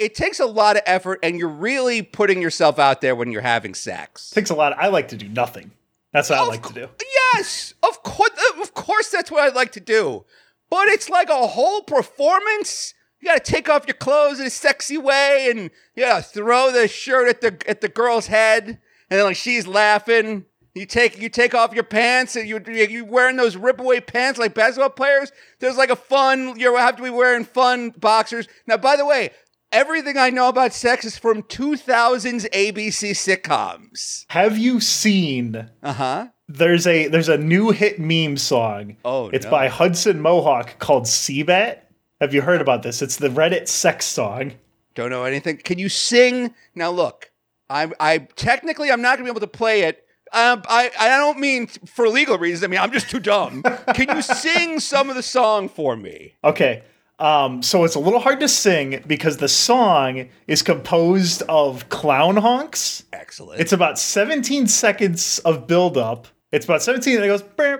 it takes a lot of effort, and you're really putting yourself out there when you're having sex. takes a lot. I like to do nothing. That's what I Of like to do. Yes, of course, uh, of course, that's what I'd like to do. But it's like a whole performance. You got to take off your clothes in a sexy way, and to throw the shirt at the at the girl's head, and then like she's laughing. You take you take off your pants, and you you wearing those rip away pants like basketball players. There's like a fun. You have to be wearing fun boxers. Now, by the way, everything I know about sex is from 2000s ABC sitcoms. Have you seen? Uh huh. There's a there's a new hit meme song. Oh, it's no. by Hudson Mohawke called Cbat. Have you heard about this? It's the Reddit sex song. Don't know anything. Can you sing? Now look, I I technically I'm not gonna be able to play it. Um, I I don't mean for legal reasons. I mean I'm just too dumb. Can you sing some of the song for me? Okay. Um, so it's a little hard to sing because the song is composed of clown honks. Excellent. It's about 17 seconds of build up. It's about 17 and it goes boom,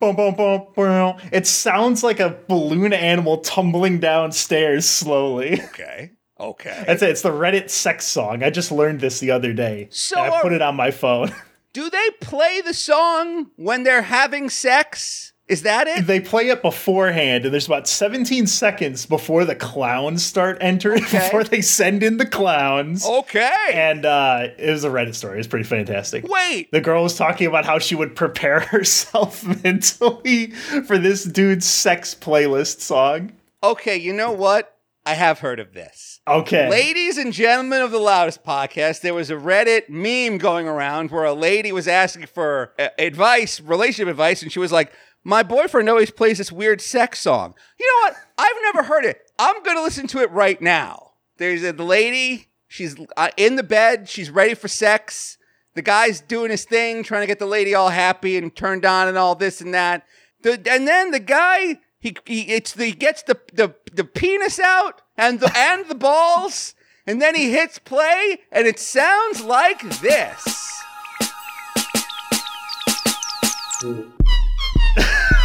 boom, boom. It sounds like a balloon animal tumbling downstairs slowly. okay. Okay. That's it. It's the Reddit sex song. I just learned this the other day. So I put it on my phone. Do they play the song when they're having sex? Is that it? they play it beforehand, and there's about 17 seconds before the clowns start entering, Okay. before they send in the clowns. Okay. And uh, it was a Reddit story. It's pretty fantastic. Wait. The girl was talking about how she would prepare herself mentally for this dude's sex playlist song. Okay. You know what? I have heard of this. Okay. Ladies and gentlemen of the Loudest Podcast, there was a Reddit meme going around where a lady was asking for uh, advice, relationship advice, and she was like, My boyfriend always plays this weird sex song. You know what? I've never heard it. I'm going to listen to it right now. There's a lady, she's uh, in the bed, she's ready for sex. The guy's doing his thing, trying to get the lady all happy and turned on and all this and that. The, and then the guy, he, he it's the, he gets the, the the penis out and the and the balls, and then he hits play, and it sounds like this.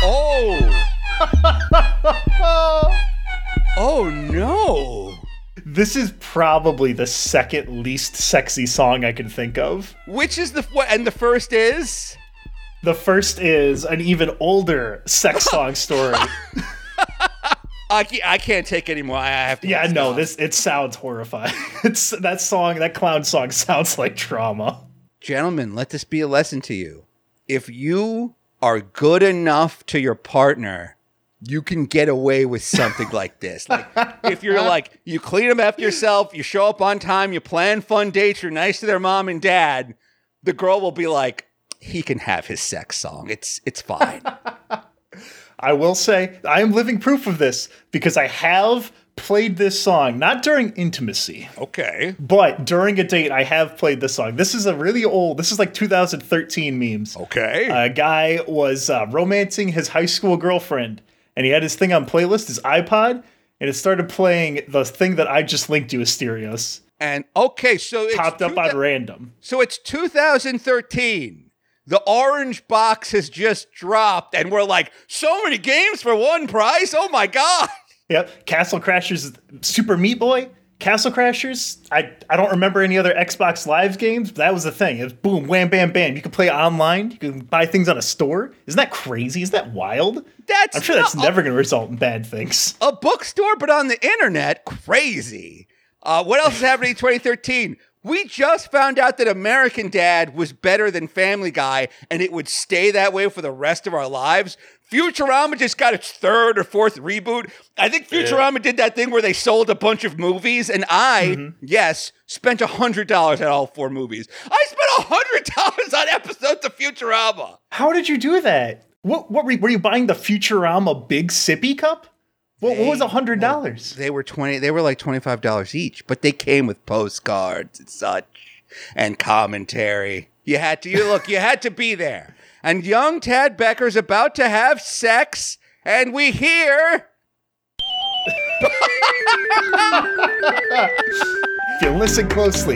Oh. oh no. This is probably the second least sexy song I can think of. Which is the what? And the first is The first is an even older sex song story. I can't, I can't take anymore. I have to. yeah, no, this it sounds horrifying. It's that song, that clown song sounds like trauma. Gentlemen, let this be a lesson to you. If you are good enough to your partner, you can get away with something like this. Like if you're like you clean them after yourself, you show up on time, you plan fun dates, you're nice to their mom and dad, the girl will be like, he can have his sex song. It's it's fine. I will say I am living proof of this because I have played this song not during intimacy, okay. but during a date I have played this song. This is a really old. This is like 2013 memes. Okay. A guy was uh, romancing his high school girlfriend, and he had his thing on playlist, his iPod, and it started playing the thing that I just linked to Asterios. and okay, so it's Popped up on random. So it's 2013. The orange box has just dropped, and we're like, so many games for one price. Oh my god! Yep. Castle Crashers, Super Meat Boy, Castle Crashers. I, I don't remember any other Xbox Live games, but that was the thing. It was boom, wham, bam, bam. You can play online. You can buy things on a store. Isn't that crazy? Is that wild? That's I'm sure that's not- never going to result in bad things. a bookstore, but on the internet. Crazy. Uh, what else is happening in 2013? We just found out that American Dad was better than Family Guy, and it would stay that way for the rest of our lives. Futurama just got its third or fourth reboot. I think Futurama did that thing where they sold a bunch of movies, and I, mm-hmm. yes, spent hundred dollars on all four movies. I spent hundred dollars on episodes of Futurama. How did you do that? What, what were, you, were you buying the Futurama Big Sippy Cup? What, what was a hundred dollars? They were twenty. They were like twenty five dollars each, but they came with postcards and such and commentary. You had to. You look. You had to be there. And young Tad Becker's about to have sex, and we hear. If you listen closely,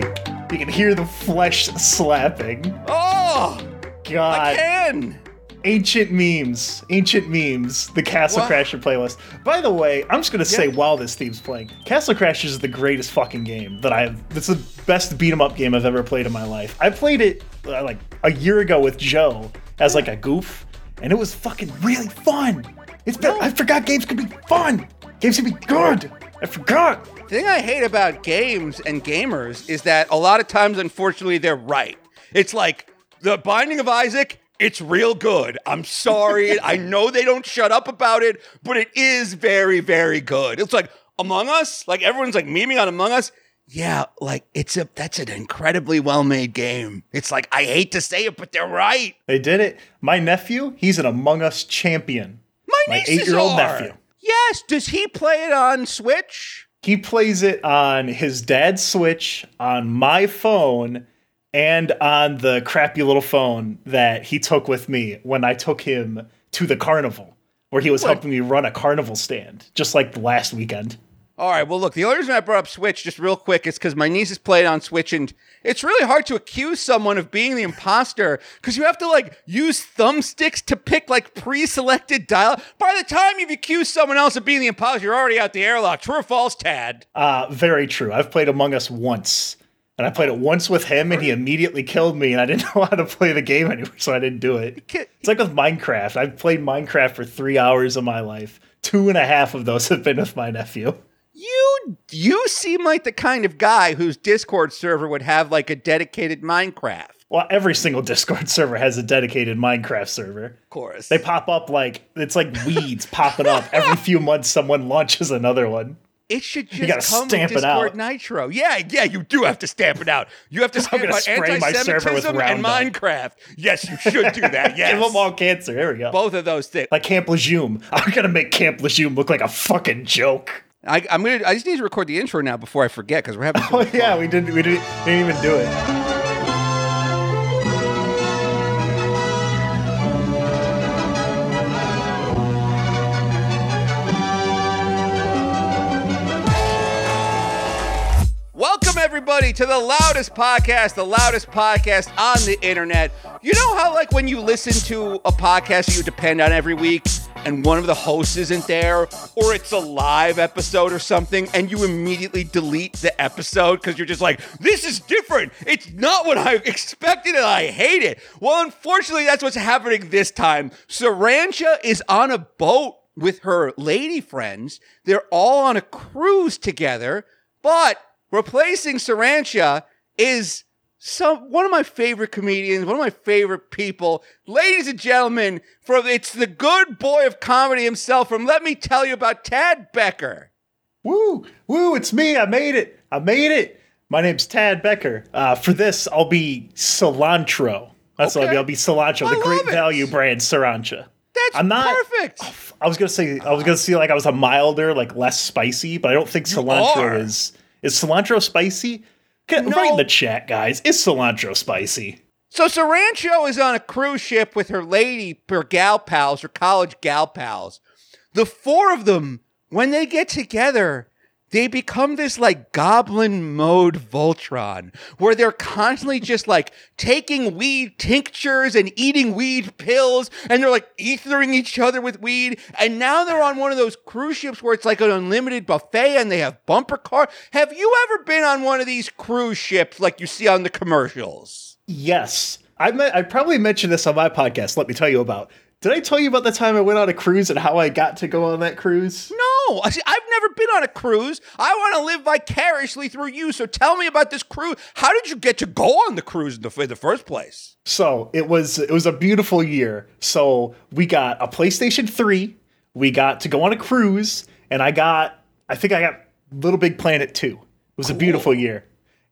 you can hear the flesh slapping. Oh, God. again. Ancient memes, ancient memes, the Castle What? Crasher playlist. By the way, I'm just gonna say Yeah. while this theme's playing, Castle Crashers is the greatest fucking game that I've. It's the best beat 'em up game I've ever played in my life. I played it uh, like a year ago with Joe as like a goof, and it was fucking really fun. It's been, I forgot games could be fun. Games could be good. I forgot. The thing I hate about games and gamers is that a lot of times, unfortunately, they're right. It's like the Binding of Isaac. It's real good. I'm sorry. I know they don't shut up about it, but it is very, very good. It's like Among Us. Like everyone's like memeing on Among Us. Yeah, like it's a that's an incredibly well made game. It's like I hate to say it, but they're right. They did it. My nephew, he's an Among Us champion. My, My eight-year-old nephew. Yes. Does he play it on Switch? He plays it on his dad's Switch, on my phone, and on the crappy little phone that he took with me when I took him to the carnival, where he was What? helping me run a carnival stand, just like the last weekend. All right. Well, look, the only reason I brought up Switch just real quick is because my niece play it on Switch, and it's really hard to accuse someone of being the imposter because you have to like use thumbsticks to pick like pre-selected dial. By the time you've accused someone else of being the imposter, you're already out the airlock. True or false, Tad? Uh, very true. I've played Among Us once, and I played it once with him, and he immediately killed me, and I didn't know how to play the game anymore, so I didn't do it. It's like with Minecraft. I've played Minecraft for three hours of my life. Two and a half of those have been with my nephew. You you seem like the kind of guy whose Discord server would have like a dedicated Minecraft. Well, every single Discord server has a dedicated Minecraft server. Of course. They pop up like it's like weeds popping up every few months. Someone launches another one. It should just come stamp with it out. Discord Nitro. Yeah, yeah, you do have to stamp it out. You have to stamp out spray my server with anti-Semitism and. Minecraft. Yes, you should do that. Yes, Give them all cancer. There we go. both of those things. like Camp Lejeune. I'm gonna make Camp Lejeune look like a fucking joke. I, I'm gonna. I just need to record the intro now before I forget because we're having. Oh yeah, we didn't. We didn't, didn't even do it. Everybody to the loudest podcast, the loudest podcast on the internet. You know how like when you listen to a podcast you depend on every week and one of the hosts isn't there or it's a live episode or something and you immediately delete the episode cuz you're just like this is different. It's not what I expected and I hate it. Well, unfortunately that's what's happening this time. Sarancha is on a boat with her lady friends. They're all on a cruise together, but replacing Sarancha is some one of my favorite comedians, one of my favorite people. Ladies and gentlemen, from it's the good boy of comedy himself from Let Me Tell You About Tad Becker. Woo, woo! It's me. I made it. I made it. My name's Tad Becker. Uh, for this, I'll be cilantro. That's what I'll be. I'll be cilantro, I the great it. value brand sriracha. That's I'm not- perfect. I was gonna say I was gonna say like I was a milder, like less spicy, but I don't think cilantro is is cilantro spicy. Can, No. Write in the chat, guys. Is cilantro spicy? So Sarancho is on a cruise ship with her lady, her gal pals, her college gal pals. The four of them, when they get together, they become this like goblin mode Voltron, where they're constantly just like taking weed tinctures and eating weed pills, and they're like ethering each other with weed. And now they're on one of those cruise ships where it's like an unlimited buffet and they have bumper car. Have you ever been on one of these cruise ships like you see on the commercials? Yes. I me- I probably mentioned this on my podcast. Let me tell you about. Did I tell you about the time I went on a cruise and how I got to go on that cruise? No, I see, I've never been on a cruise. I want to live vicariously through you. So tell me about this cruise. How did you get to go on the cruise in the, in the first place? So it was it was a beautiful year. So we got a PlayStation 3, we got to go on a cruise, and I got I think I got Little Big Planet 2. It was a beautiful year.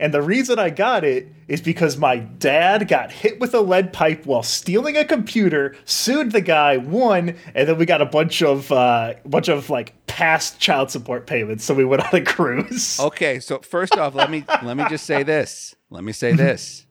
And the reason I got it is because my dad got hit with a lead pipe while stealing a computer, sued the guy, won, and then we got a bunch of uh bunch of like past child support payments. So we went on a cruise. Okay, so first off, let me let me just say this. Let me say this.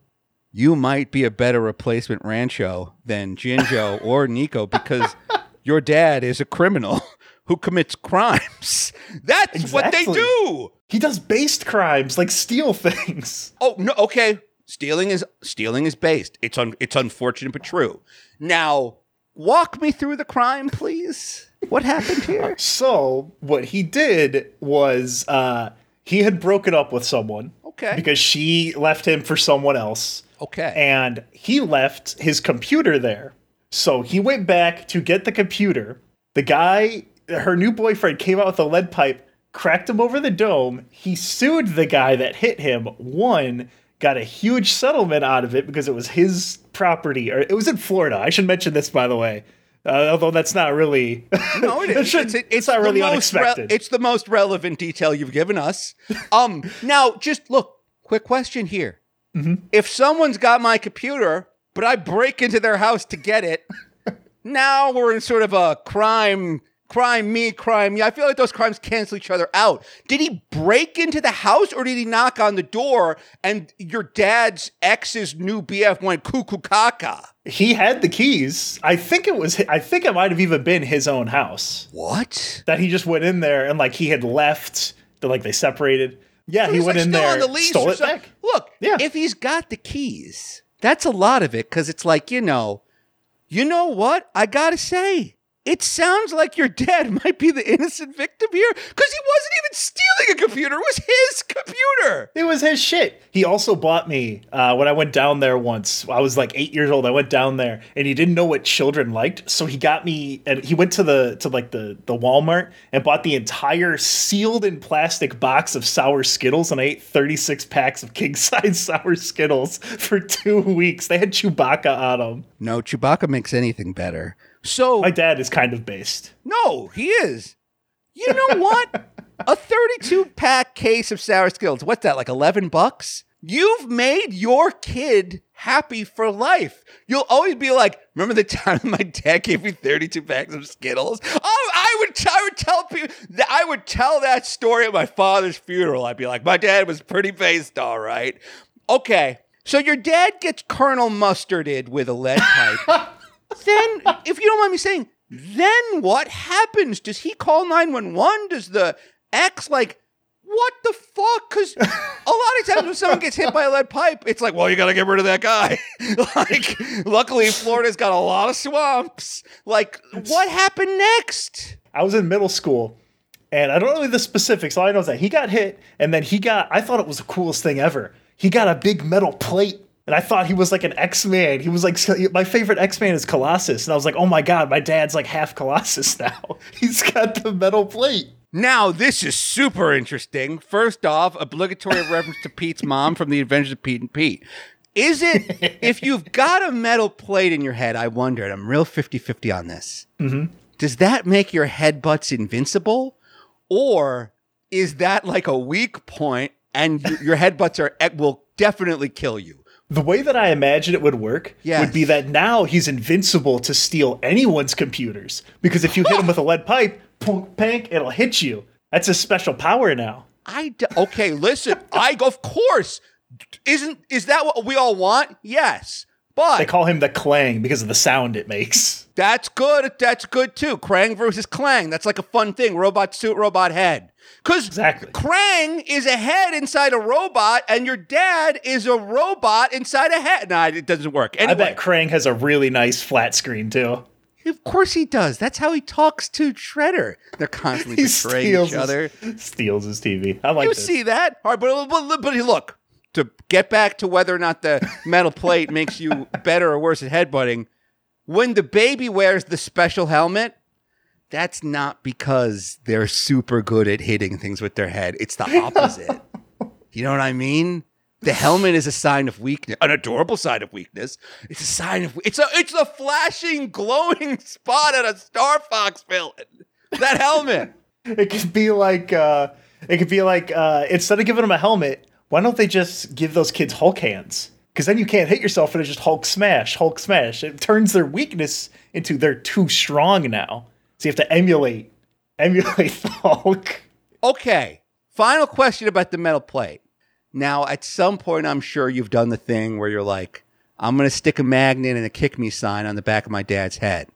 You might be a better replacement Rancho than Jinjo or Nico because your dad is a criminal who commits crimes. That's what they do. He does based crimes, like steal things. Oh no, okay. Stealing is stealing is based. It's un, it's unfortunate but true. Now, walk me through the crime, please? What happened here? So what he did was uh, he had broken up with someone. Okay. Because she left him for someone else. Okay. And he left his computer there. So he went back to get the computer. The guy, her new boyfriend, came out with a lead pipe, cracked him over the dome. He sued the guy that hit him, won, got a huge settlement out of it because it was his property. Or it was in Florida. I should mention this, by the way. Uh, although that's not really. No, it is. should- it's, it's not really most re- unexpected. it's the most relevant detail you've given us. Um, now, just look. Quick question here: Mm-hmm. If someone's got my computer, but I break into their house to get it, now we're in sort of a crime. Crime me, crime you. I feel like those crimes cancel each other out. Did he break into the house or did he knock on the door and your dad's ex's new BF went cuckoo caca? he had the keys. I think it was. I think it might have even been his own house What? that he just went in there and like he had left. That like they separated. Yeah, he went like, in still there, on the lease stole it something. back. Look, Yeah. if he's got the keys, that's a lot of it because it's like, you know, you know what? I gotta say, it sounds like your dad might be the innocent victim here because he wasn't even stealing a computer. It was his computer. It was his shit. He also bought me uh, when I went down there once. I was like eight years old. I went down there and he didn't know what children liked, so he got me. And he went to the to like the the Walmart and bought the entire sealed in plastic box of sour Skittles, and I ate thirty six packs of king size sour Skittles for two weeks. They had Chewbacca on them. No, Chewbacca makes anything better. So, My dad is kind of based. no, he is. You know what? a 32 pack case of sour Skittles. What's that, like 11 bucks? You've made your kid happy for life. You'll always be like, remember the time my dad gave me 32 packs of Skittles? Oh, I would, I would tell people, that I would tell that story at my father's funeral. I'd be like, my dad was pretty based, all right. Okay, so your dad gets Colonel Mustarded with a lead pipe. then, if you don't mind me saying, then what happens? Does he call 911? Does the ex, like, what the fuck? Because a lot of times when someone gets hit by a lead pipe, it's like, well, you got to get rid of that guy. like, luckily, Florida's got a lot of swamps. Like, what happened next? I was in middle school, and I don't know the specifics. All I know is that he got hit, and then he got. I thought it was the coolest thing ever. He got a big metal plate, and I thought he was like an X Man. He was like my favorite X Man is Colossus, and I was like, oh my god, my dad's like half Colossus now. He's got the metal plate. Now, this is super interesting. First off, obligatory reference to Pete's mom from The Adventures of Pete and Pete. Is it, if you've got a metal plate in your head, I wondered, I'm real 50 50 on this. Mm-hmm. Does that make your headbutts invincible? Or is that like a weak point and your headbutts are, will definitely kill you? The way that I imagine it would work Yes. would be that now he's invincible to steal anyone's computers because if you hit him with a lead pipe, punk, pank, it'll hit you. That's a special power now. I d- okay. Listen, I of course isn't is that what we all want? Yes, but They call him the Clang because of the sound it makes. That's good. That's good too. Krang versus Clang. That's like a fun thing. Robot suit, robot head. Because Exactly. Krang is a head inside a robot, and your dad is a robot inside a head. Nah, it doesn't work. I bet Krang has a really nice flat screen too. of course he does. That's how he talks to Shredder. They're constantly betraying each other. his, steals his TV. I like You this. see that? All right, but, but, but look, to get back to whether or not the metal plate makes you better or worse at headbutting, when the baby wears the special helmet, that's not because they're super good at hitting things with their head. It's the opposite. you know what I mean? The helmet is a sign of weakness, an adorable sign of weakness. It's a sign of it's a it's a flashing, glowing spot at a Star Fox villain. That helmet. It could be like uh, it could be like uh, instead of giving him a helmet, why don't they just give those kids Hulk hands? Because then you can't hit yourself and it's just Hulk smash, Hulk smash. It turns their weakness into they're too strong now. So you have to emulate emulate the Hulk. Okay. Final question about the metal plate. Now, at some point, I'm sure you've done the thing where you're like, I'm going to stick a magnet and a kick me sign on the back of my dad's head.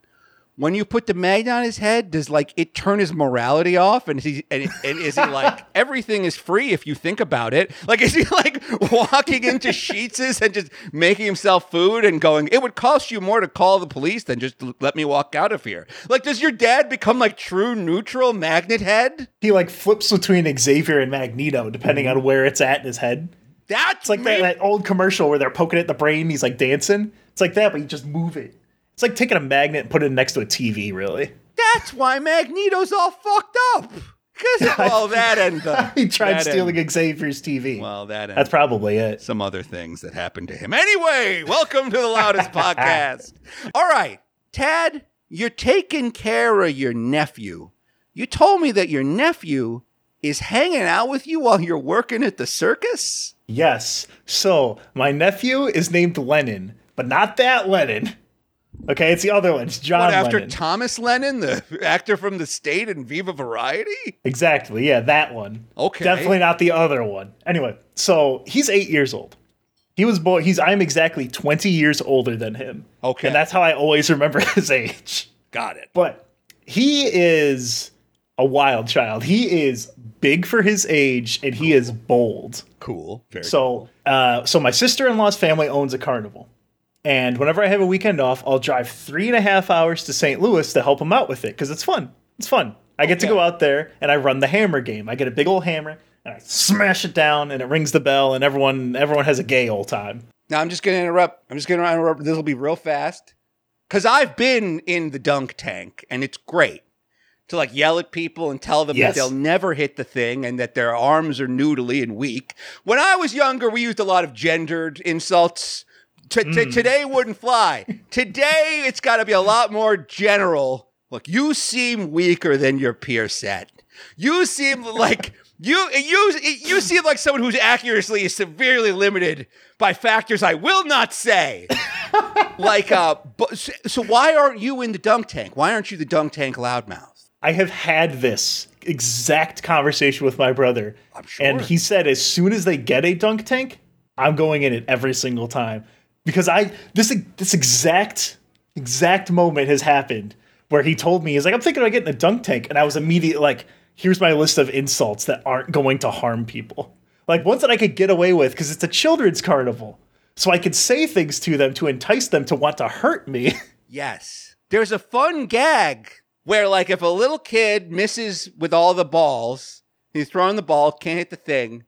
When you put the magnet on his head, does like it turn his morality off? And is he and, and is he like everything is free if you think about it? Like is he like walking into Sheetz's and just making himself food and going? It would cost you more to call the police than just let me walk out of here. Like, does your dad become like true neutral magnet head? He like flips between Xavier and Magneto depending on where it's at in his head. That's It's like that, that old commercial where they're poking at the brain. And he's like dancing. It's like that, but you just move it. It's like taking a magnet and putting it next to a TV. Really, That's why Magneto's all fucked up. Because well, that and the he tried stealing and- Xavier's TV. well, that That's probably it. some other things that happened to him. Anyway, welcome to the loudest podcast. All right, Tad, you're taking care of your nephew. You told me that your nephew is hanging out with you while you're working at the circus. Yes. So my nephew is named Lennon, but not that Lennon. Okay, it's the other one. It's John What, after Lennon. Thomas Lennon, the actor from The State and Viva Variety? exactly. Yeah, that one. Okay. Definitely not the other one. Anyway, so he's eight years old. He was born. He's. I'm exactly 20 years older than him. Okay. And that's how I always remember his age. Got it. But he is a wild child. He is big for his age, and he is bold. Cool. Very So, uh, so my sister-in-law's family owns a carnival, and whenever I have a weekend off, I'll drive three and a half hours to St. Louis to help them out with it because it's fun. It's fun. I get to go out there and I run the hammer game. I get a big old hammer and I smash it down, and it rings the bell, and everyone everyone has a gay old time. Now I'm just going to interrupt. I'm just going to interrupt. This will be real fast because I've been in the dunk tank and it's great to like yell at people and tell them Yes. that they'll never hit the thing and that their arms are noodly and weak. When I was younger, we used a lot of gendered insults. T- t- today wouldn't fly. Today it's got to be a lot more general. Look, you seem weaker than your peer set. You seem like you you you seem like someone whose accuracy is severely limited by factors I will not say. like uh but, so- so why aren't you in the dunk tank? Why aren't you the dunk tank loudmouth? I have had this exact conversation with my brother. I'm sure. And he said as soon as they get a dunk tank, I'm going in it every single time. Because I this this exact exact moment has happened where he told me he's like, I'm thinking about getting a dunk tank. And I was immediately like, here's my list of insults that aren't going to harm people. Like ones that I could get away with because it's a children's carnival. So I could say things to them to entice them to want to hurt me. Yes. There's a fun gag where, like, if a little kid misses with all the balls, he's throwing the ball, can't hit the thing,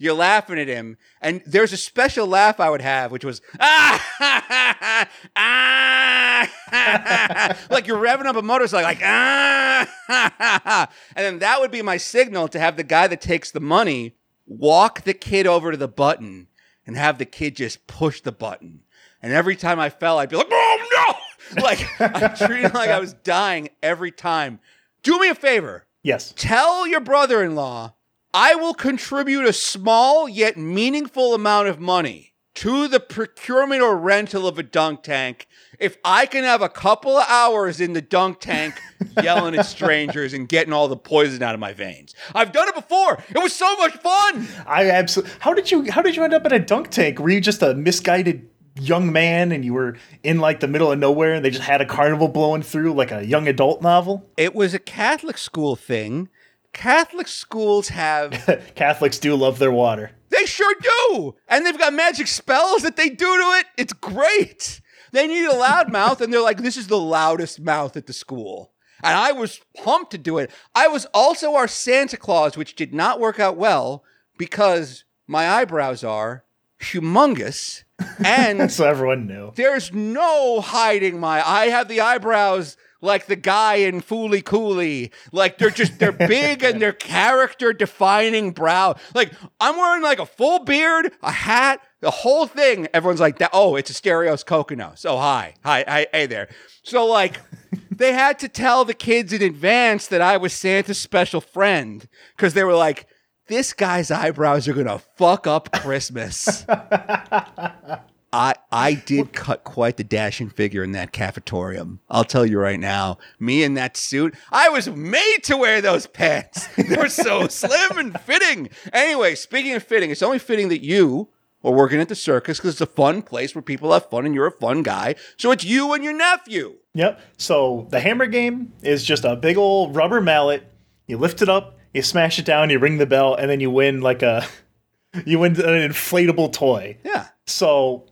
you're laughing at him. And there's a special laugh I would have, which was, ah, ha, ha, ha, ah, ha, ha. like you're revving up a motorcycle, like, ah, ha, ha, ha. and then that would be my signal to have the guy that takes the money walk the kid over to the button and have the kid just push the button. And every time I fell, I'd be like, oh no! Like, I treated like I was dying every time. Do me a favor. yes. Tell your brother in law I will contribute a small yet meaningful amount of money to the procurement or rental of a dunk tank if I can have a couple of hours in the dunk tank yelling at strangers and getting all the poison out of my veins. I've done it before. It was so much fun. I absolutely. How did you? How did you end up in a dunk tank? Were you just a misguided young man and you were in like the middle of nowhere and they just had a carnival blowing through like a young adult novel? It was a Catholic school thing. Catholic schools have Catholics do love their water. They sure do. And they've got magic spells that they do to it. It's great. They need a loud mouth, and they're like, this is the loudest mouth at the school. And I was pumped to do it. I was also our Santa Claus, which did not work out well because my eyebrows are humongous. And So everyone knew. there's no hiding my I have the eyebrows like the guy in Fooly Cooley. Like they're just they're big and they're character defining brow. Like I'm wearing like a full beard, a hat, the whole thing. Everyone's like that. Oh, it's Asterios Kokkinos. So oh, hi. Hi, hi hey there. So like they had to tell the kids in advance that I was Santa's special friend because they were like, this guy's eyebrows are gonna fuck up Christmas. I I did cut quite the dashing figure in that cafetorium. I'll tell you right now. Me in that suit, I was made to wear those pants. They were so slim and fitting. Anyway, speaking of fitting, it's only fitting that you are working at the circus because it's a fun place where people have fun and you're a fun guy. So it's you and your nephew. Yep. So the hammer game is just a big old rubber mallet. You lift it up, you smash it down, you ring the bell, and then you win like a you win an inflatable toy. Yeah. So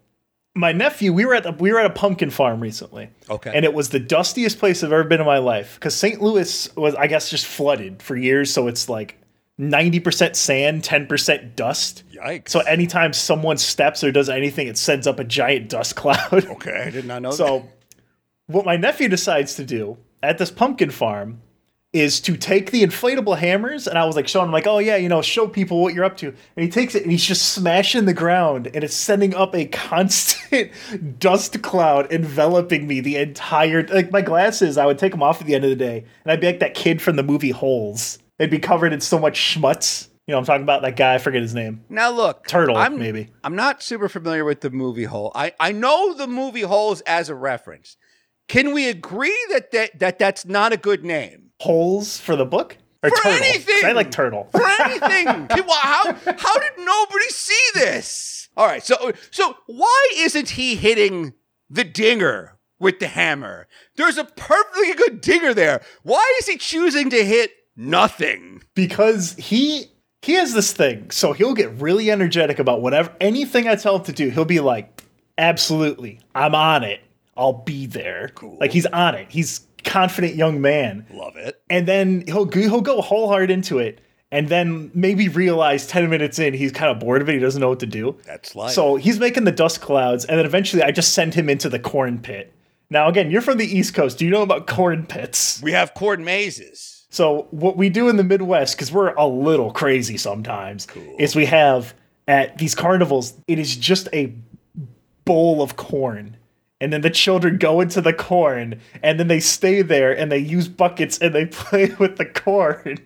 my nephew, we were at the, we were at a pumpkin farm recently. Okay. And it was the dustiest place I've ever been in my life because St. Louis was, I guess, just flooded for years. So it's like ninety percent sand, ten percent dust. Yikes. So anytime someone steps or does anything, it sends up a giant dust cloud. okay, I did not know that. So, what my nephew decides to do at this pumpkin farm is to take the inflatable hammers, and I was like showing him, like, oh yeah, you know, show people what you're up to. And he takes it and he's just smashing the ground, and it's sending up a constant dust cloud enveloping me the entire. Like my glasses, I would take them off at the end of the day, and I'd be like that kid from the movie Holes. They'd be covered in so much schmutz. You know, I'm talking about that guy. I forget his name. Now look, Turtle, I'm, maybe. I'm not super familiar with the movie Hole. I, I know the movie Holes as a reference. Can we agree that, that, that that's not a good name? Holes for the book or For turtle? anything! I like turtle. For anything. How, how did nobody see this? All right, so so why isn't he hitting the dinger with the hammer? There's a perfectly good dinger there. Why is he choosing to hit nothing? because he he has this thing so he'll get really energetic about whatever anything i tell him to do he'll be like absolutely i'm on it i'll be there Cool. like he's on it he's confident young man Love it. and then he'll go- he'll go whole hard into it and then maybe realize 10 minutes in he's kind of bored of it he doesn't know what to do That's life. so he's making the dust clouds and then eventually i just send him into the corn pit now again you're from the east coast do you know about corn pits we have corn mazes. so what we do in the Midwest, because we're a little crazy sometimes, is we have at these carnivals, it is just a bowl of corn. And then the children go into the corn and then they stay there and they use buckets and they play with the corn.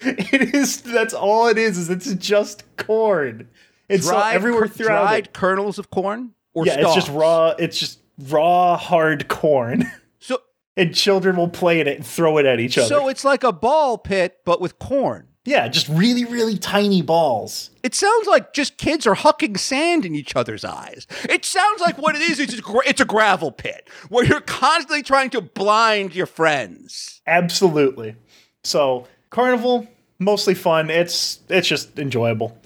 It is that's all it is, is it's just corn. So Dried, everywhere cur- throughout dried it, kernels of corn or yeah, it's just raw, it's just raw, hard corn. So And children will play in it and throw it at each other. so it's like a ball pit but with corn. Yeah, just really, really tiny balls. It sounds like just kids are hucking sand in each other's eyes. It sounds like what it is. It's a, it's a gravel pit where you're constantly trying to blind your friends. Absolutely. So carnival, mostly fun. It's it's just enjoyable.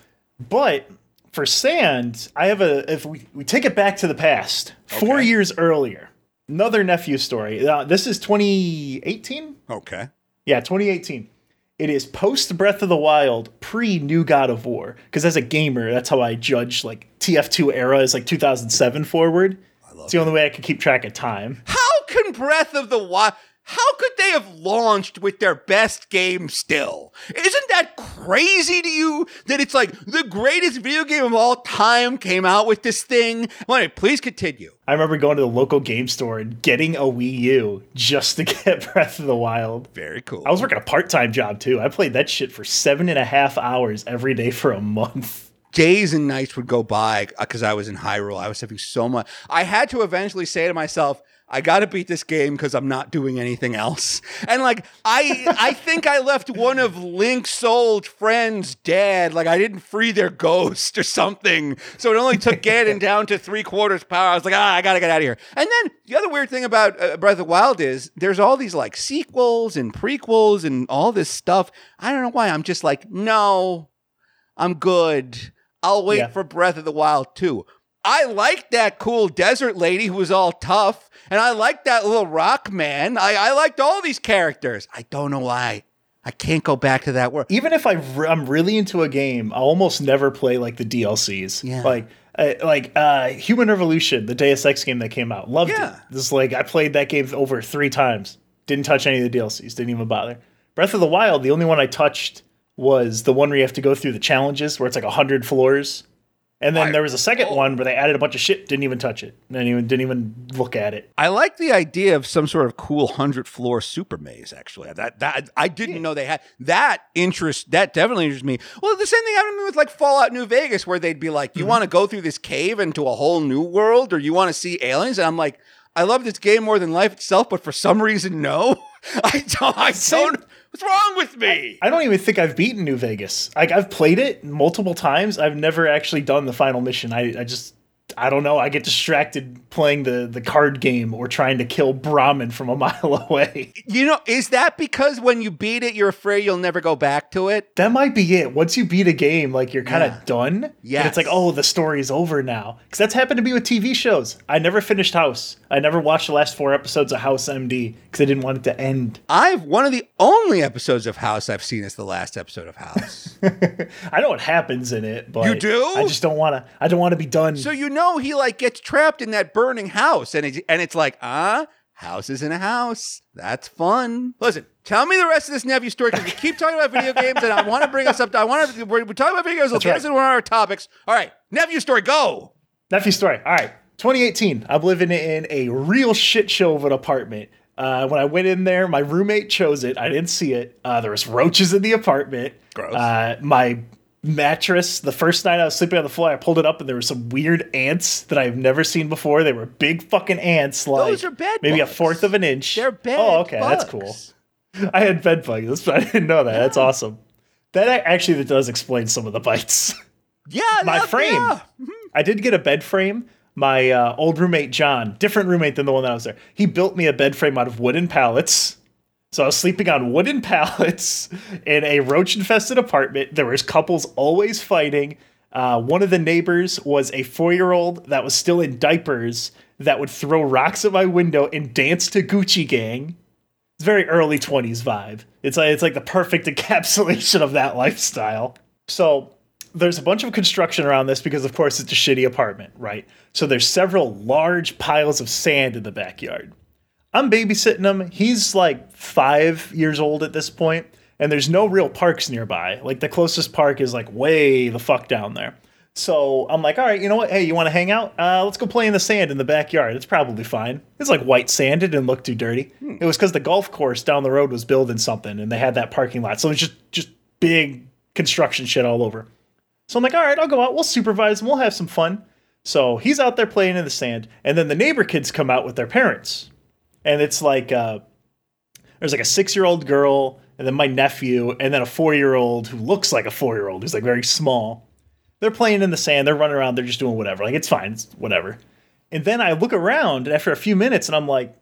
But for sand, I have a if we, we take it back to the past, four years earlier, another nephew story. Uh, this is 2018. Okay. Yeah, 2018. It is post Breath of the Wild, pre New God of War. Because as a gamer, that's how I judge like TF2 era is like 2007 forward. It's the only way I can keep track of time. How can Breath of the Wild? How could they have launched with their best game still? Isn't that crazy to you that it's like the greatest video game of all time came out with this thing? Well, please continue. I remember going to the local game store and getting a Wii U just to get Breath of the Wild. Very cool. I was working a part time job too. I played that shit for seven and a half hours every day for a month. days and nights would go by uh, because I was in Hyrule. I was having so much. I had to eventually say to myself, I got to beat this game because I'm not doing anything else. And like, I I think I left one of Link's old friends dead. Like, I didn't free their ghost or something. So it only took Ganon down to three quarters power. I was like, ah, I got to get out of here. And then the other weird thing about uh, Breath of the Wild is there's all these like sequels and prequels and all this stuff. I don't know why. I'm just like, no, I'm good. I'll wait Yeah. for Breath of the Wild too. I liked that cool desert lady who was all tough, and I liked that little rock man. I, I liked all these characters. I don't know why. I can't go back to that world. Even if I I'm really into a game, I almost never play like the DLCs. Yeah. Like uh, like uh, Human Revolution, the Deus Ex game that came out, loved Yeah. it. This like I played that game over three times. Didn't touch any of the DLCs. Didn't even bother. Breath of the Wild, the only one I touched was the one where you have to go through the challenges, where it's like hundred floors. And then I- there was a second oh. one where they added a bunch of shit. Didn't even touch it. Didn't even didn't even look at it. I like the idea of some sort of cool hundred floor super maze. Actually, that that I didn't know they had that interest. That definitely interests me. Well, the same thing happened to me with like Fallout New Vegas, where they'd be like, "You mm-hmm. want to go through this cave into a whole new world, or you want to see aliens?" And I'm like, "I love this game more than life itself, but for some reason, no. I don't. I don't. What's wrong with me?" I don't even think I've beaten New Vegas. Like I've played it multiple times. I've never actually done the final mission. I, I just I don't know. I get distracted playing the the card game or trying to kill Brahmin from a mile away. You know, is that because when you beat it, you're afraid you'll never go back to it? That might be it. Once you beat a game, like you're kind of Yeah. done. Yeah. It's like, oh, the story's over now. Because that's happened to me with TV shows. I never finished House. I never watched the last four episodes of House MD because I didn't want it to end. I've one of the only episodes of House I've seen is the last episode of House. I know what happens in it, but You do? I just don't want to. I don't want to be done. so you know he like gets trapped in that burning house, and it, and it's like, ah, house is in a house. That's fun. Listen, tell me the rest of this nephew story because we keep talking about video games, and I want to bring us up. To, I want to. We're, we're talking about video games. Let's get right. into one of our topics. All right, nephew story, go. Nephew story. All right. 2018. I'm living in a real shit show of an apartment. Uh, when I went in there, my roommate chose it. I didn't see it. Uh, there was roaches in the apartment. Gross. Uh, my mattress. The first night I was sleeping on the floor, I pulled it up and there were some weird ants that I've never seen before. They were big fucking ants, like Those are bed maybe bugs. a fourth of an inch. They're bad. Oh, okay, that's cool. I had bed bugs. But I didn't know that. That's awesome. That actually does explain some of the bites. Yeah, my that- frame. yeah. I did get a bed frame. My uh, old roommate John, different roommate than the one that I was there. He built me a bed frame out of wooden pallets. So I was sleeping on wooden pallets in a roach-infested apartment. There was couples always fighting. Uh, one of the neighbors was a four-year-old that was still in diapers that would throw rocks at my window and dance to Gucci Gang. It's very early 20s vibe. It's like it's like the perfect encapsulation of that lifestyle. So there's a bunch of construction around this because of course it's a shitty apartment, right? So there's several large piles of sand in the backyard. I'm babysitting him. He's like 5 years old at this point and there's no real parks nearby. Like the closest park is like way the fuck down there. So I'm like, all right, you know what? Hey, you want to hang out? Uh, let's go play in the sand in the backyard. It's probably fine. It's like white sand. It didn't look too dirty. It was because the golf course down the road was building something, and they had that parking lot. So it was just just big construction shit all over. So I'm like, all right, I'll go out. We'll supervise and we'll have some fun. So he's out there playing in the sand, and then the neighbor kids come out with their parents, and it's like uh, there's like a six year old girl, and then my nephew, and then a four year old who looks like a four year old who's like very small. They're playing in the sand. They're running around. They're just doing whatever. Like it's fine. It's whatever. And then I look around after a few minutes, and I'm like,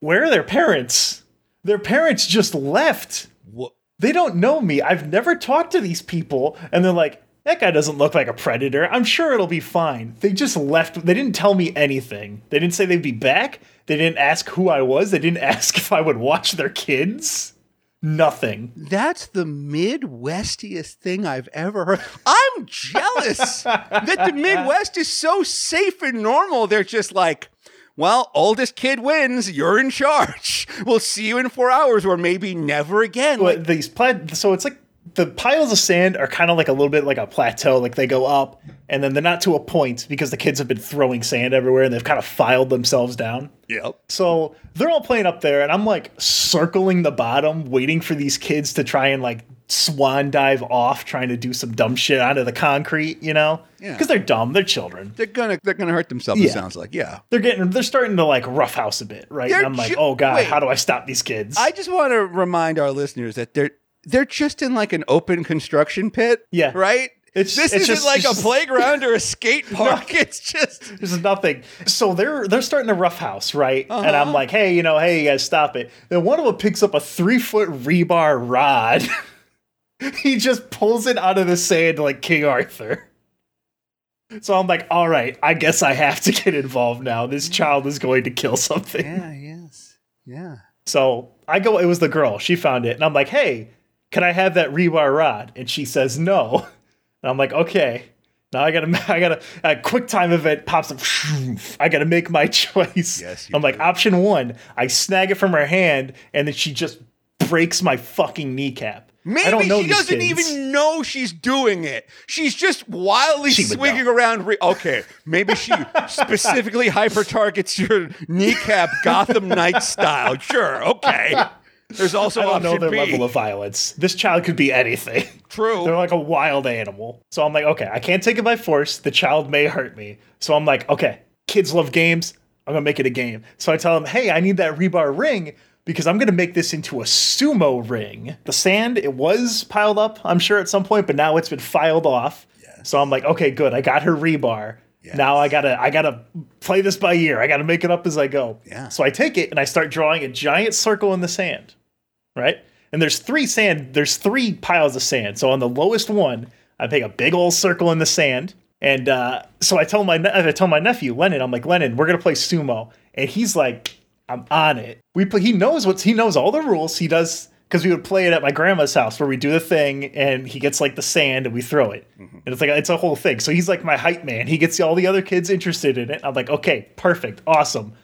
where are their parents? Their parents just left Wha- they don't know me. I've never talked to these people. And they're like, that guy doesn't look like a predator. I'm sure it'll be fine. They just left. They didn't tell me anything. They didn't say they'd be back. They didn't ask who I was. They didn't ask if I would watch their kids. Nothing. That's the Midwestiest thing I've ever heard. I'm jealous that the Midwest is so safe and normal. They're just like, well, oldest kid wins. You're in charge. We'll see you in four hours or maybe never again. Like, these pla- so it's like the piles of sand are kind of like a little bit like a plateau. Like they go up and then they're not to a point because the kids have been throwing sand everywhere and they've kind of filed themselves down. yep. So they're all playing up there, and I'm like circling the bottom, waiting for these kids to try and like swan dive off, trying to do some dumb shit onto the concrete, you know? Yeah. Because they're dumb, they're children. They're gonna they're gonna hurt themselves. It sounds like yeah. They're getting, they're starting to like roughhouse a bit, right? They're and I'm like, ju- oh god, wait. how do I stop these kids? I just want to remind our listeners that they're they're just in like an open construction pit. Yeah. Right. It's- this it's isn't just- like it's a playground or a skate park. It's just There's nothing. So they're they're starting to roughhouse, right? And Uh-huh. I'm like, hey, you know, hey, you guys, stop it. Then one of them picks up a three foot rebar rod. he just pulls it out of the sand like King Arthur. So I'm like, all right, I guess I have to get involved now. This child is going to kill something. yeah. Yes. Yeah. So I go, it was the girl. She found it. And I'm like, hey, can I have that rebar rod? And she says no. And I'm like, okay. Now I gotta, I gotta, a quick time event pops up. I gotta make my choice. Yes, I'm like, option one, I snag it from her hand, and then she just breaks my fucking kneecap. Maybe I don't know she doesn't kids. even know she's doing it. She's just wildly She swinging around. Re- okay, maybe she specifically hyper targets your kneecap Gotham Knight style. Sure, okay. There's also I don't know their B. level of violence. This child could be anything. True. They're like a wild animal. So I'm like, okay, I can't take it by force. The child may hurt me. So I'm like, okay, kids love games. I'm gonna make it a game. So I tell them, hey, I need that rebar ring because I'm gonna make this into a sumo ring. The sand, it was piled up, I'm sure, at some point, but now it's been filed off. So I'm like, okay, good. I got her rebar. Now I gotta I gotta play this by ear. I gotta make it up as I go. Yeah. So I take it and I start drawing a giant circle in the sand, right? And there's three sand. There's three piles of sand. So on the lowest one, I make a big old circle in the sand. And uh, so I tell my ne- I tell my nephew Lennon, I'm like Lennon, we're gonna play sumo, and he's like, I'm on it. We play. He knows what's he knows all the rules. He does because we would play it at my grandma's house where we do the thing and he gets like the sand and we throw it. Mm-hmm. And it's like it's a whole thing. So he's like my hype man. He gets all the other kids interested in it. I'm like, okay, perfect, awesome.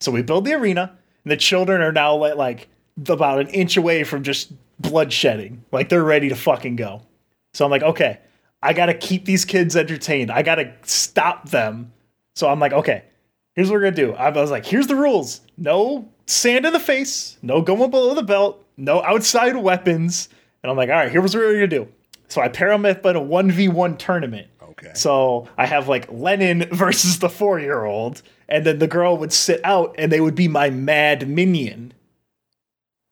So we build the arena, and the children are now like, like about an inch away from just blood shedding. Like they're ready to fucking go. So I'm like, okay, I gotta keep these kids entertained. I gotta stop them. So I'm like, okay, here's what we're gonna do. I was like, here's the rules: no sand in the face, no going below the belt, no outside weapons. And I'm like, all right, here's what we're gonna do. So I pair them up in a one v one tournament. Okay. So I have like Lennon versus the four year old, and then the girl would sit out, and they would be my mad minion.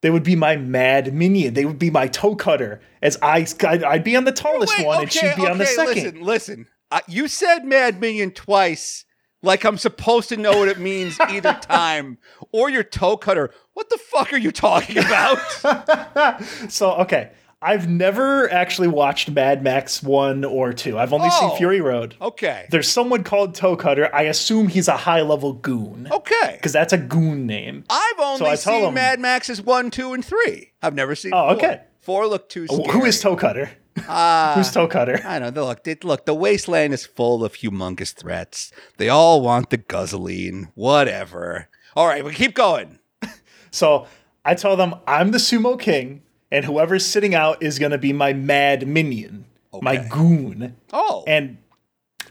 They would be my mad minion. They would be my toe cutter, as I I'd, be on the tallest Wait, one, and she'd be on the okay, second. Listen, listen. Uh, you said Mad Minion twice, like I'm supposed to know what it means either time, or your toe cutter. What the fuck are you talking about? So okay, I've never actually watched Mad Max one or two. I've only Oh. seen Fury Road. okay. There's someone called Toe Cutter. I assume he's a high level goon Okay. because that's a goon name. I've only I seen them- Mad Max's one, two, and three. I've never seen. Oh, four. okay. Four look too scary. Who is Toe Cutter? Uh, Who's Toe Cutter? I don't know. Look, they, look, the wasteland is full of humongous threats. They all want the guzzling. Whatever. All right, we keep going. So I tell them I'm the sumo king, and whoever's sitting out is going to be my mad minion, my goon. Oh, And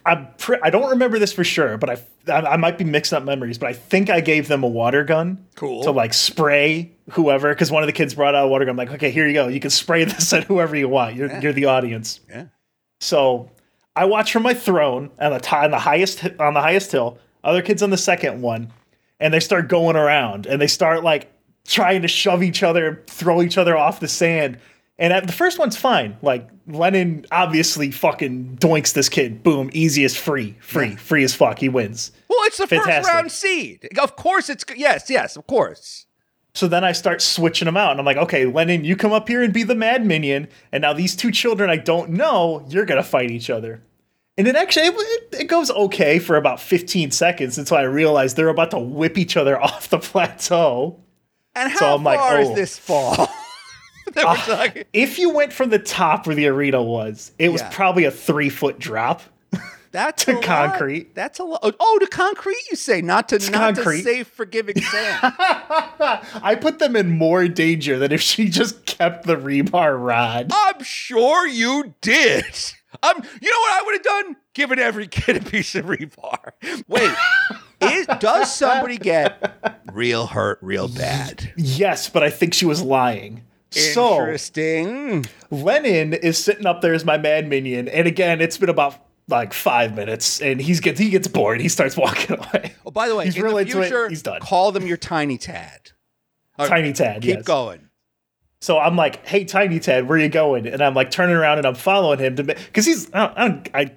I'm pre- I don't remember this for sure, but I, I I might be mixing up memories, but I think I gave them a water gun Cool. to like spray whoever because one of the kids brought out a water gun. I'm like, okay, here you go. You can spray this at whoever you want. You're you're the audience. yeah. So I watch from my throne on the t- on the highest on the highest hill. Other kids on the second one, and they start going around and they start like trying to shove each other, throw each other off the sand. And at, the first one's fine. Like Lennon obviously fucking doinks this kid. Boom, easy as free, free, free as fuck. He wins. Well, it's the first round seed. Of course, it's yes, yes, of course. So then I start switching them out, and I'm like, okay, Lennon, you come up here and be the mad minion, and now these two children I don't know, you're gonna fight each other. And it actually it, it goes okay for about 15 seconds until I realize they're about to whip each other off the plateau. And how So I'm far like, is oh. this fall? that we're uh, talking. If you went from the top where the arena was, it was Yeah. probably a three foot drop. That's to a lot. concrete. That's a lot. Oh, oh, to concrete, you say, not to not concrete. to safe, forgiving sand. I put them in more danger than if she just kept the rebar rod. I'm sure you did. I'm. You know what I would have done? Given every kid a piece of rebar. Wait, does somebody get real hurt, real bad? Yes, but I think she was lying. So Interesting. Lennon is sitting up there as my mad minion, and again, it's been about like five minutes, and he's gets he gets bored. He starts walking away. Oh, by the way, He's in real the future, He's done. call them your tiny tad. Right, Tiny Tad. Keep yes. going. So I'm like, "Hey, Tiny Tad, where are you going?" And I'm like turning around and I'm following him to because he's I don't, I don't I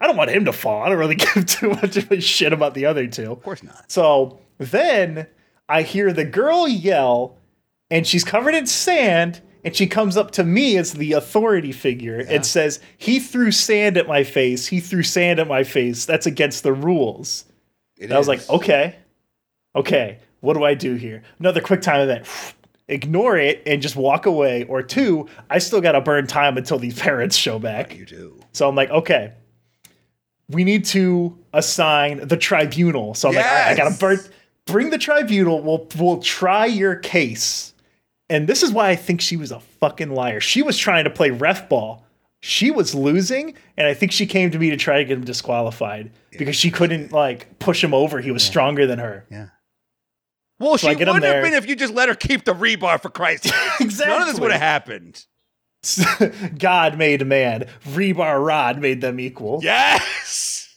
I don't want him to fall. I don't really give too much of a shit about the other two. Of course not. So then I hear the girl yell, and she's covered in sand, and she comes up to me as the authority figure and says, He threw sand at my face. He threw sand at my face. That's against the rules. I was like. Okay, okay, what do I do here? Another quick time event. Ignore it and just walk away. Or two, I still got to burn time until these parents show back. you do. So I'm like, okay, we need to assign the tribunal. So I'm like, all right, I gotta burn, bring the tribunal. We'll we'll try your case. And this is why I think she was a fucking liar. She was trying to play ref ball. She was losing, and I think she came to me to try to get him disqualified because she couldn't like push him over. He was stronger than her. Yeah. Well, I she get 'em would have been if you just let her keep the rebar for Christ's sake. Exactly. None of this would have happened. God made man. Rebar rod made them equal. Yes.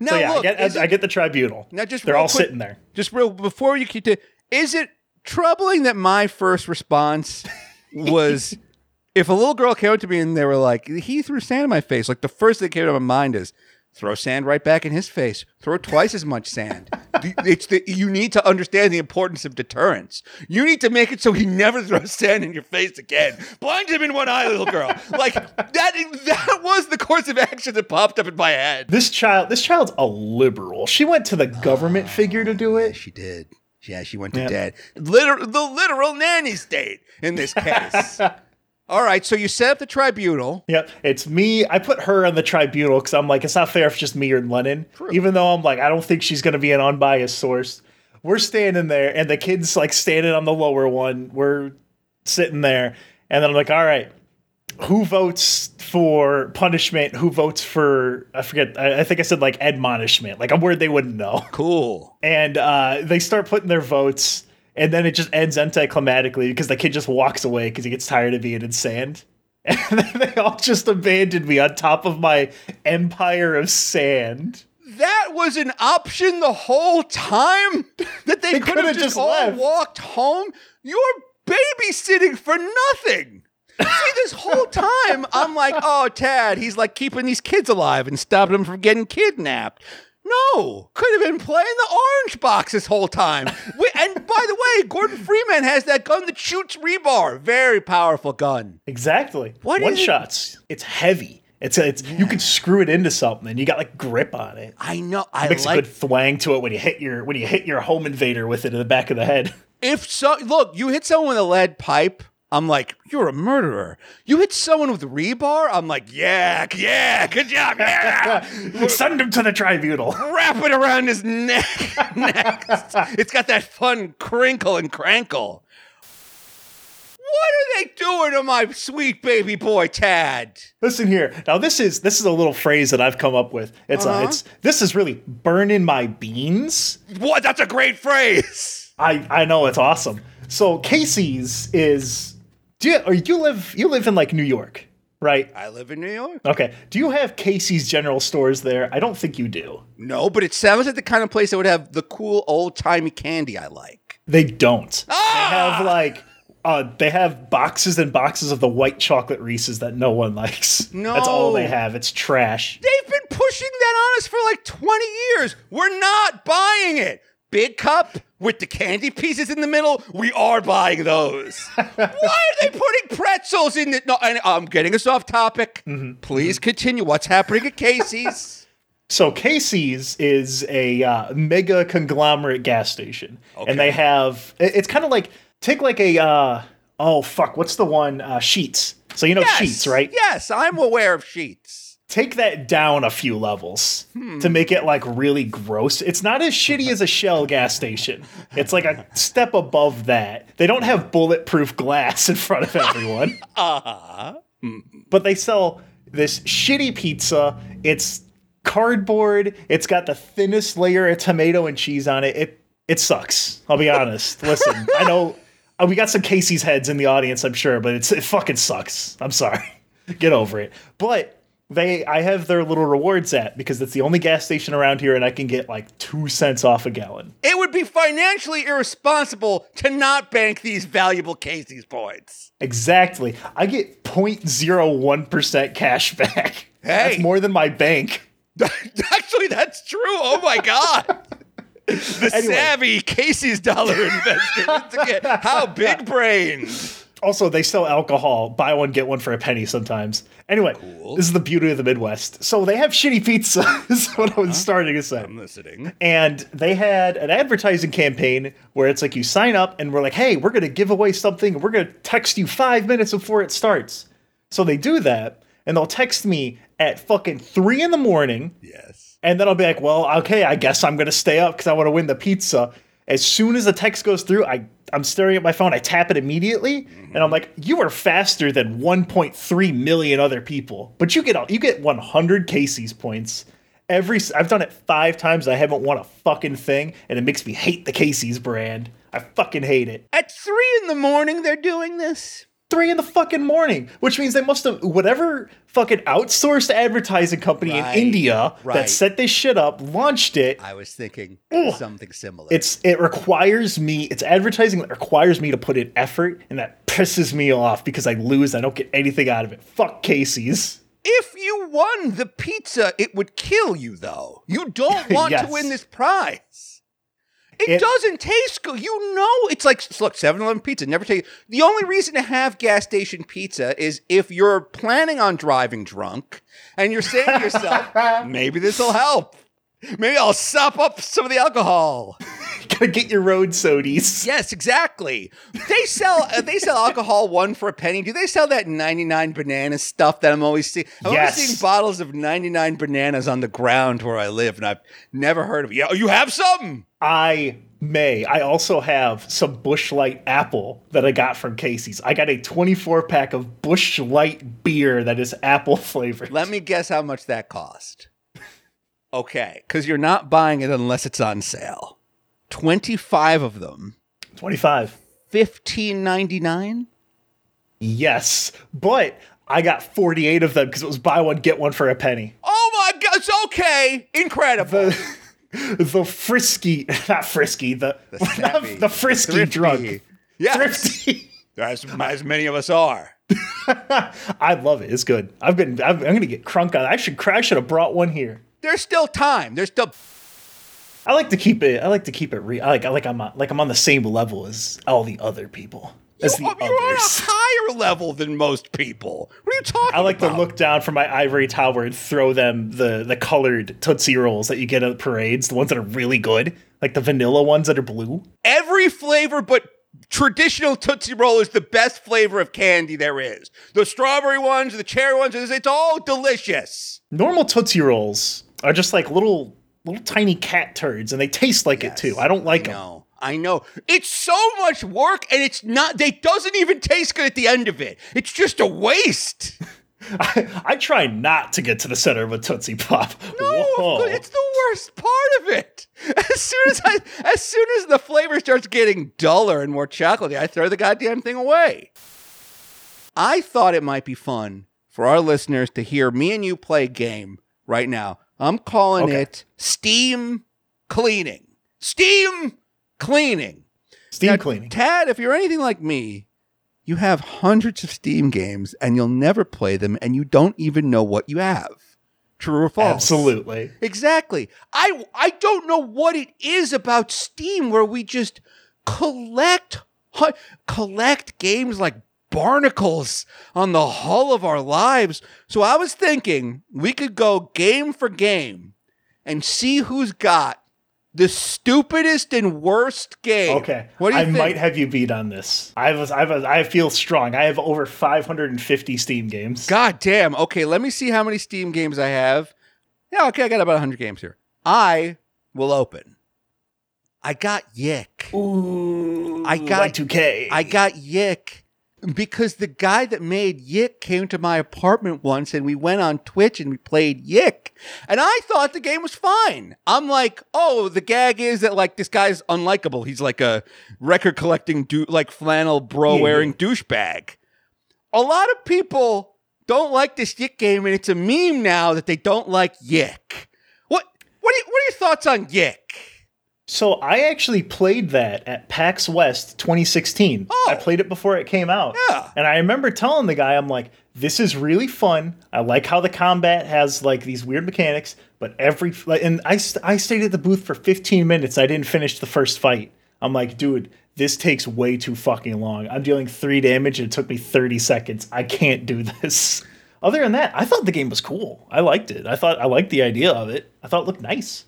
Now so yeah, look, I get I it- get the tribunal. now just They're real all quick- sitting there. Just real before you keep to, is it troubling that my first response was if a little girl came up to me and they were like, he threw sand in my face, like the first thing that came to my mind is Throw sand right back in his face. Throw twice as much sand. It's the, you need to understand the importance of deterrence. You need to make it so he never throws sand in your face again. Blind him in one eye, little girl. Like that. That was the course of action that popped up in my head. This child, this child's a liberal. She went to the government figure to do it. She did. Yeah, she went to Yeah. dad. Liter- the literal nanny state in this case. All right, so you set up the tribunal. Yep, it's me. I put her on the tribunal because I'm like, it's not fair if it's just me or Lennon. Even though I'm like, I don't think she's gonna be an unbiased source. We're standing there, and the kid's like standing on the lower one. We're sitting there, and then I'm like, all right, who votes for punishment? Who votes for I forget. I, I think I said like admonishment, like a word they wouldn't know. Cool. And uh, they start putting their votes, and then it just ends anticlimactically because the kid just walks away because he gets tired of being in sand. And then they all just abandoned me on top of my empire of sand. That was an option the whole time that they, could have just, just all left. walked home. You're babysitting for nothing. See, this whole time I'm like, oh, Tad, he's like keeping these kids alive and stopping them from getting kidnapped. No, could have been playing the orange box this whole time. Wait, and by the way, Gordon Freeman has that gun that shoots rebar. Very powerful gun. Exactly. What One is it? shots. It's heavy. It's it's you can screw it into something and you got like grip on it. I know. I Makes like a good thwang to it when you hit your when you hit your home invader with it in the back of the head. if so look you hit someone with a lead pipe i'm like you're a murderer you hit someone with rebar i'm like yeah yeah good job yeah Send him to the tribunal. wrap it around his neck next it's got that fun crinkle and crankle what are they doing to my sweet baby boy tad Listen here. Now this is this is a little phrase that I've come up with. It's Uh-huh. uh, it's this is really burning my beans. what that's a great phrase I I know it's awesome. So Casey's is do you or you live you live in like New York, right? i live in new york Okay. Do you have Casey's general stores there? I don't think you do. no but it sounds like the kind of place that would have the cool old-timey candy i like They don't. Ah! They have like uh, they have boxes and boxes of the white chocolate Reese's that no one likes. No. That's all they have. It's trash. They've been pushing that on us for like 20 years. We're not buying it. Big cup with the candy pieces in the middle, we are buying those. Why are they putting pretzels in the. No, and I'm getting us off topic. Mm-hmm. Please continue. What's happening at Casey's? So Casey's is a uh, mega conglomerate gas station, Okay. and they have it's kind of like take like a uh, oh fuck what's the one uh, Sheetz. So you know Yes. Sheetz, right? Yes, I'm aware of Sheetz. Take that down a few levels Hmm. to make it like really gross. It's not as shitty as a Shell gas station. It's like a step above that. They don't have bulletproof glass in front of everyone. Uh-huh. but they sell this shitty pizza. It's cardboard. It's got the thinnest layer of tomato and cheese on it. It it sucks. I'll be honest. Listen, I know uh, we got some Casey's heads in the audience, I'm sure, but it's it fucking sucks. I'm sorry. Get over it. But they I have their little rewards at because it's the only gas station around here and I can get like 2 cents off a gallon. It would be financially irresponsible to not bank these valuable Casey's points. Exactly. I get 0.01% cash back. Hey. That's more than my bank. Actually, that's true. Oh my god. The Anyway. savvy Casey's dollar investor. How big brained. Also, they sell alcohol. Buy one, get one for a penny sometimes. Anyway, this is the beauty of the Midwest. So they have shitty pizza, is what I was starting to say. I'm listening. And they had an advertising campaign where it's like you sign up and we're like, hey, we're going to give away something. We're going to text you five minutes before it starts. So they do that and they'll text me at fucking three in the morning. Yes. And then I'll be like, well, okay, I guess I'm going to stay up because I want to win the pizza. As soon as the text goes through, I, I'm staring at my phone. I tap it immediately. And I'm like, you are faster than 1.3 million other people. But you get you get 100 Casey's points. Every I've done it five times. I haven't won a fucking thing. And it makes me hate the Casey's brand. I fucking hate it. At three in the morning, they're doing this. Three in the fucking morning, which means they must have whatever fucking outsourced advertising company Right, in India right. that set this shit up, launched it, I was thinking something similar. it's it requires me it's advertising that requires me to put in effort and that pisses me off because i lose i don't get anything out of it fuck casey's if you you won the pizza, it would kill you, though. You don't want Yes. to win this prize. It, It- doesn't taste good. You know, it's like look, 7-Eleven pizza never taste. The only reason to have gas station pizza is if you're planning on driving drunk and you're saying to yourself, maybe this will help. Maybe I'll sop up some of the alcohol. Gotta get your road sodies. Yes, exactly. They sell uh, they sell alcohol one for a penny. Do they sell that 99 banana stuff that I'm always seeing? I'm Yes. always seeing bottles of 99 bananas on the ground where I live, and I've never heard of it. Yeah, you have some. I may. I also have some Busch Light apple that I got from Casey's. I got a 24 pack of Busch Light beer that is apple flavored. Let me guess how much that cost. Okay, because you're not buying it unless it's on sale. 25 of them, 25. 15.99. Yes, but I got 48 of them because it was buy one get one for a penny. Oh my god, it's okay. Incredible. The the frisky, not frisky, the The not the frisky thrifty. drunk. Yes. Thrifty. As, as many of us are. I love it. It's good. I've been. I'm, I'm gonna get crunk on. it. I should. I should have brought one here. There's still time. There's still I like to keep it. I like to keep it. Re- I like. I like. I'm on, like I'm on the same level as all the other people. As the Oh, you're on a higher level than most people. What are you talking about? I like about? to look down from my ivory tower and throw them the the colored Tootsie Rolls that you get at parades, the ones that are really good, like the vanilla ones that are blue. Every flavor but traditional Tootsie Roll is the best flavor of candy there is. The strawberry ones, the cherry ones, it's all delicious. Normal Tootsie Rolls are just like little little tiny cat turds, and they taste like it too. I don't like them. No, I know. It's so much work and it's not, they doesn't even taste good at the end of it. It's just a waste. I, I try not to get to the center of a Tootsie Pop. No, Whoa. it's the worst part of it. As soon as I, as soon as the flavor starts getting duller and more chocolatey, I throw the goddamn thing away. I thought it might be fun for our listeners to hear me and you play a game right now. I'm calling Okay. it Steam Cleaning. Steam Cleaning. Steam Now, cleaning. Tad, if you're anything like me, you have hundreds of Steam games and you'll never play them and you don't even know what you have. True or false? Absolutely. Exactly. I I don't know what it is about Steam where we just collect collect games like barnacles on the hull of our lives. So I was thinking we could go game for game and see who's got the stupidest and worst game. Okay. What do you think? I think? might have you beat on this. I was I was I feel strong. I have over 550 Steam games. God damn. Okay, let me see how many Steam games I have. Yeah, okay, I got about 100 games here. I will open. I got Yick. Ooh. I got- Y2K. I got Yick because the guy that made Yik came to my apartment once and we went on Twitch and we played Yik. And I thought the game was fine. I'm like, oh, the gag is that like this guy's unlikable. He's like a record collecting, du- like flannel bro wearing douchebag. A lot of people don't like this Yik game, and it's a meme now that they don't like Yik. What what are, you, what are your thoughts on Yick? So I actually played that at PAX West 2016. Oh. I played it before it came out. Yeah. And I remember telling the guy, I'm like, this is really fun. I like how the combat has like these weird mechanics, but every like, and I st- I stayed at the booth for 15 minutes. I didn't finish the first fight. I'm like, dude, this takes way too fucking long. I'm dealing three damage and it took me 30 seconds. I can't do this. Other than that, I thought the game was cool. I liked it. I thought I liked the idea of it. I thought it looked nice.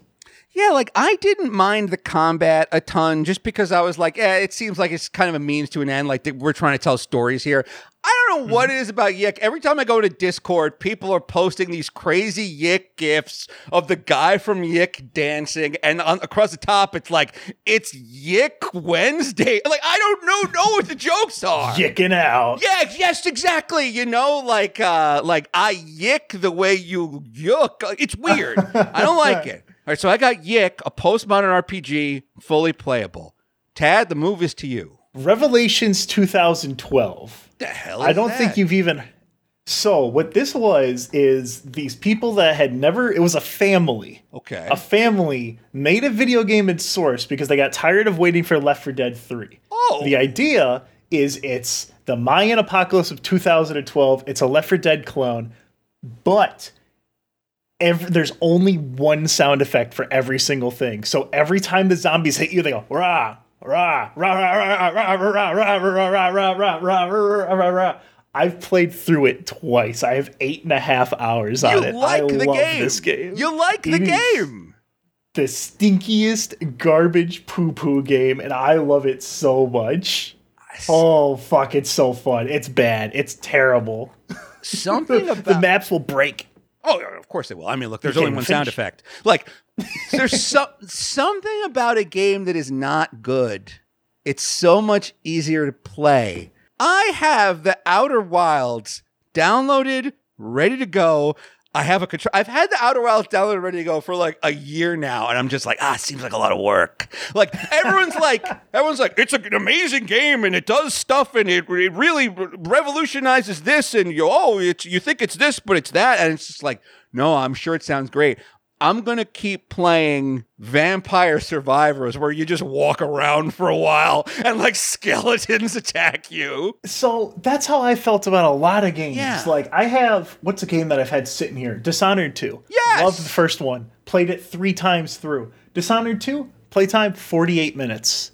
Yeah, like I didn't mind the combat a ton just because I was like, eh, it seems like it's kind of a means to an end. Like we're trying to tell stories here. I don't know what it is about Yick. Every time I go to Discord, people are posting these crazy Yick gifs of the guy from Yick dancing, and on, across the top, it's like it's Yick Wednesday. Like I don't know know what the jokes are. Yicking out. Yeah, yes, exactly. You know, like uh like I yick the way you yuck. It's weird. I don't like it. All right, so I got Yick, a postmodern RPG, fully playable. Tad, the move is to you. Revelations 2012. The hell I don't think you've even. So what this was is these people that had never. It was a family. Okay. A family made a video game in Source because they got tired of waiting for Left 4 Dead 3. Oh. The idea is it's the Mayan apocalypse of 2012. It's a Left 4 Dead clone. but every, there's only one sound effect for every single thing. So every time the zombies hit you, they go rah rah rah rah rah rah rah rah rah rah rah rah rah rah rah rah. I've played through it twice. I have eight and a half hours on You it. like the love game. this game. You like the game. the stinkiest garbage poo poo game, and I love it so much. Oh fuck, it's so fun. It's bad. It's terrible. Something The about maps will break. Oh, of course they will. I mean, look, there's only one even sound effect. Like, there's so, something about a game that is not good. It's so much easier to play. I have the Outer Wilds downloaded, ready to go. I have a control. I've had the Outer Wilds downloaded, ready to go for like a year now, and I'm just like, ah, it seems like a lot of work. Like everyone's like, everyone's like, it's an amazing game and it does stuff and it, it really revolutionizes this and you oh, it's you think it's this, but it's that, and it's just like, no, I'm sure it sounds great. I'm gonna keep playing Vampire Survivors, where you just walk around for a while and like skeletons attack you. So that's how I felt about a lot of games. Yeah. Like I have what's a game that I've had sitting here? Dishonored 2. Yes! Loved the first one. Played it three times through. Dishonored 2, playtime 48 minutes.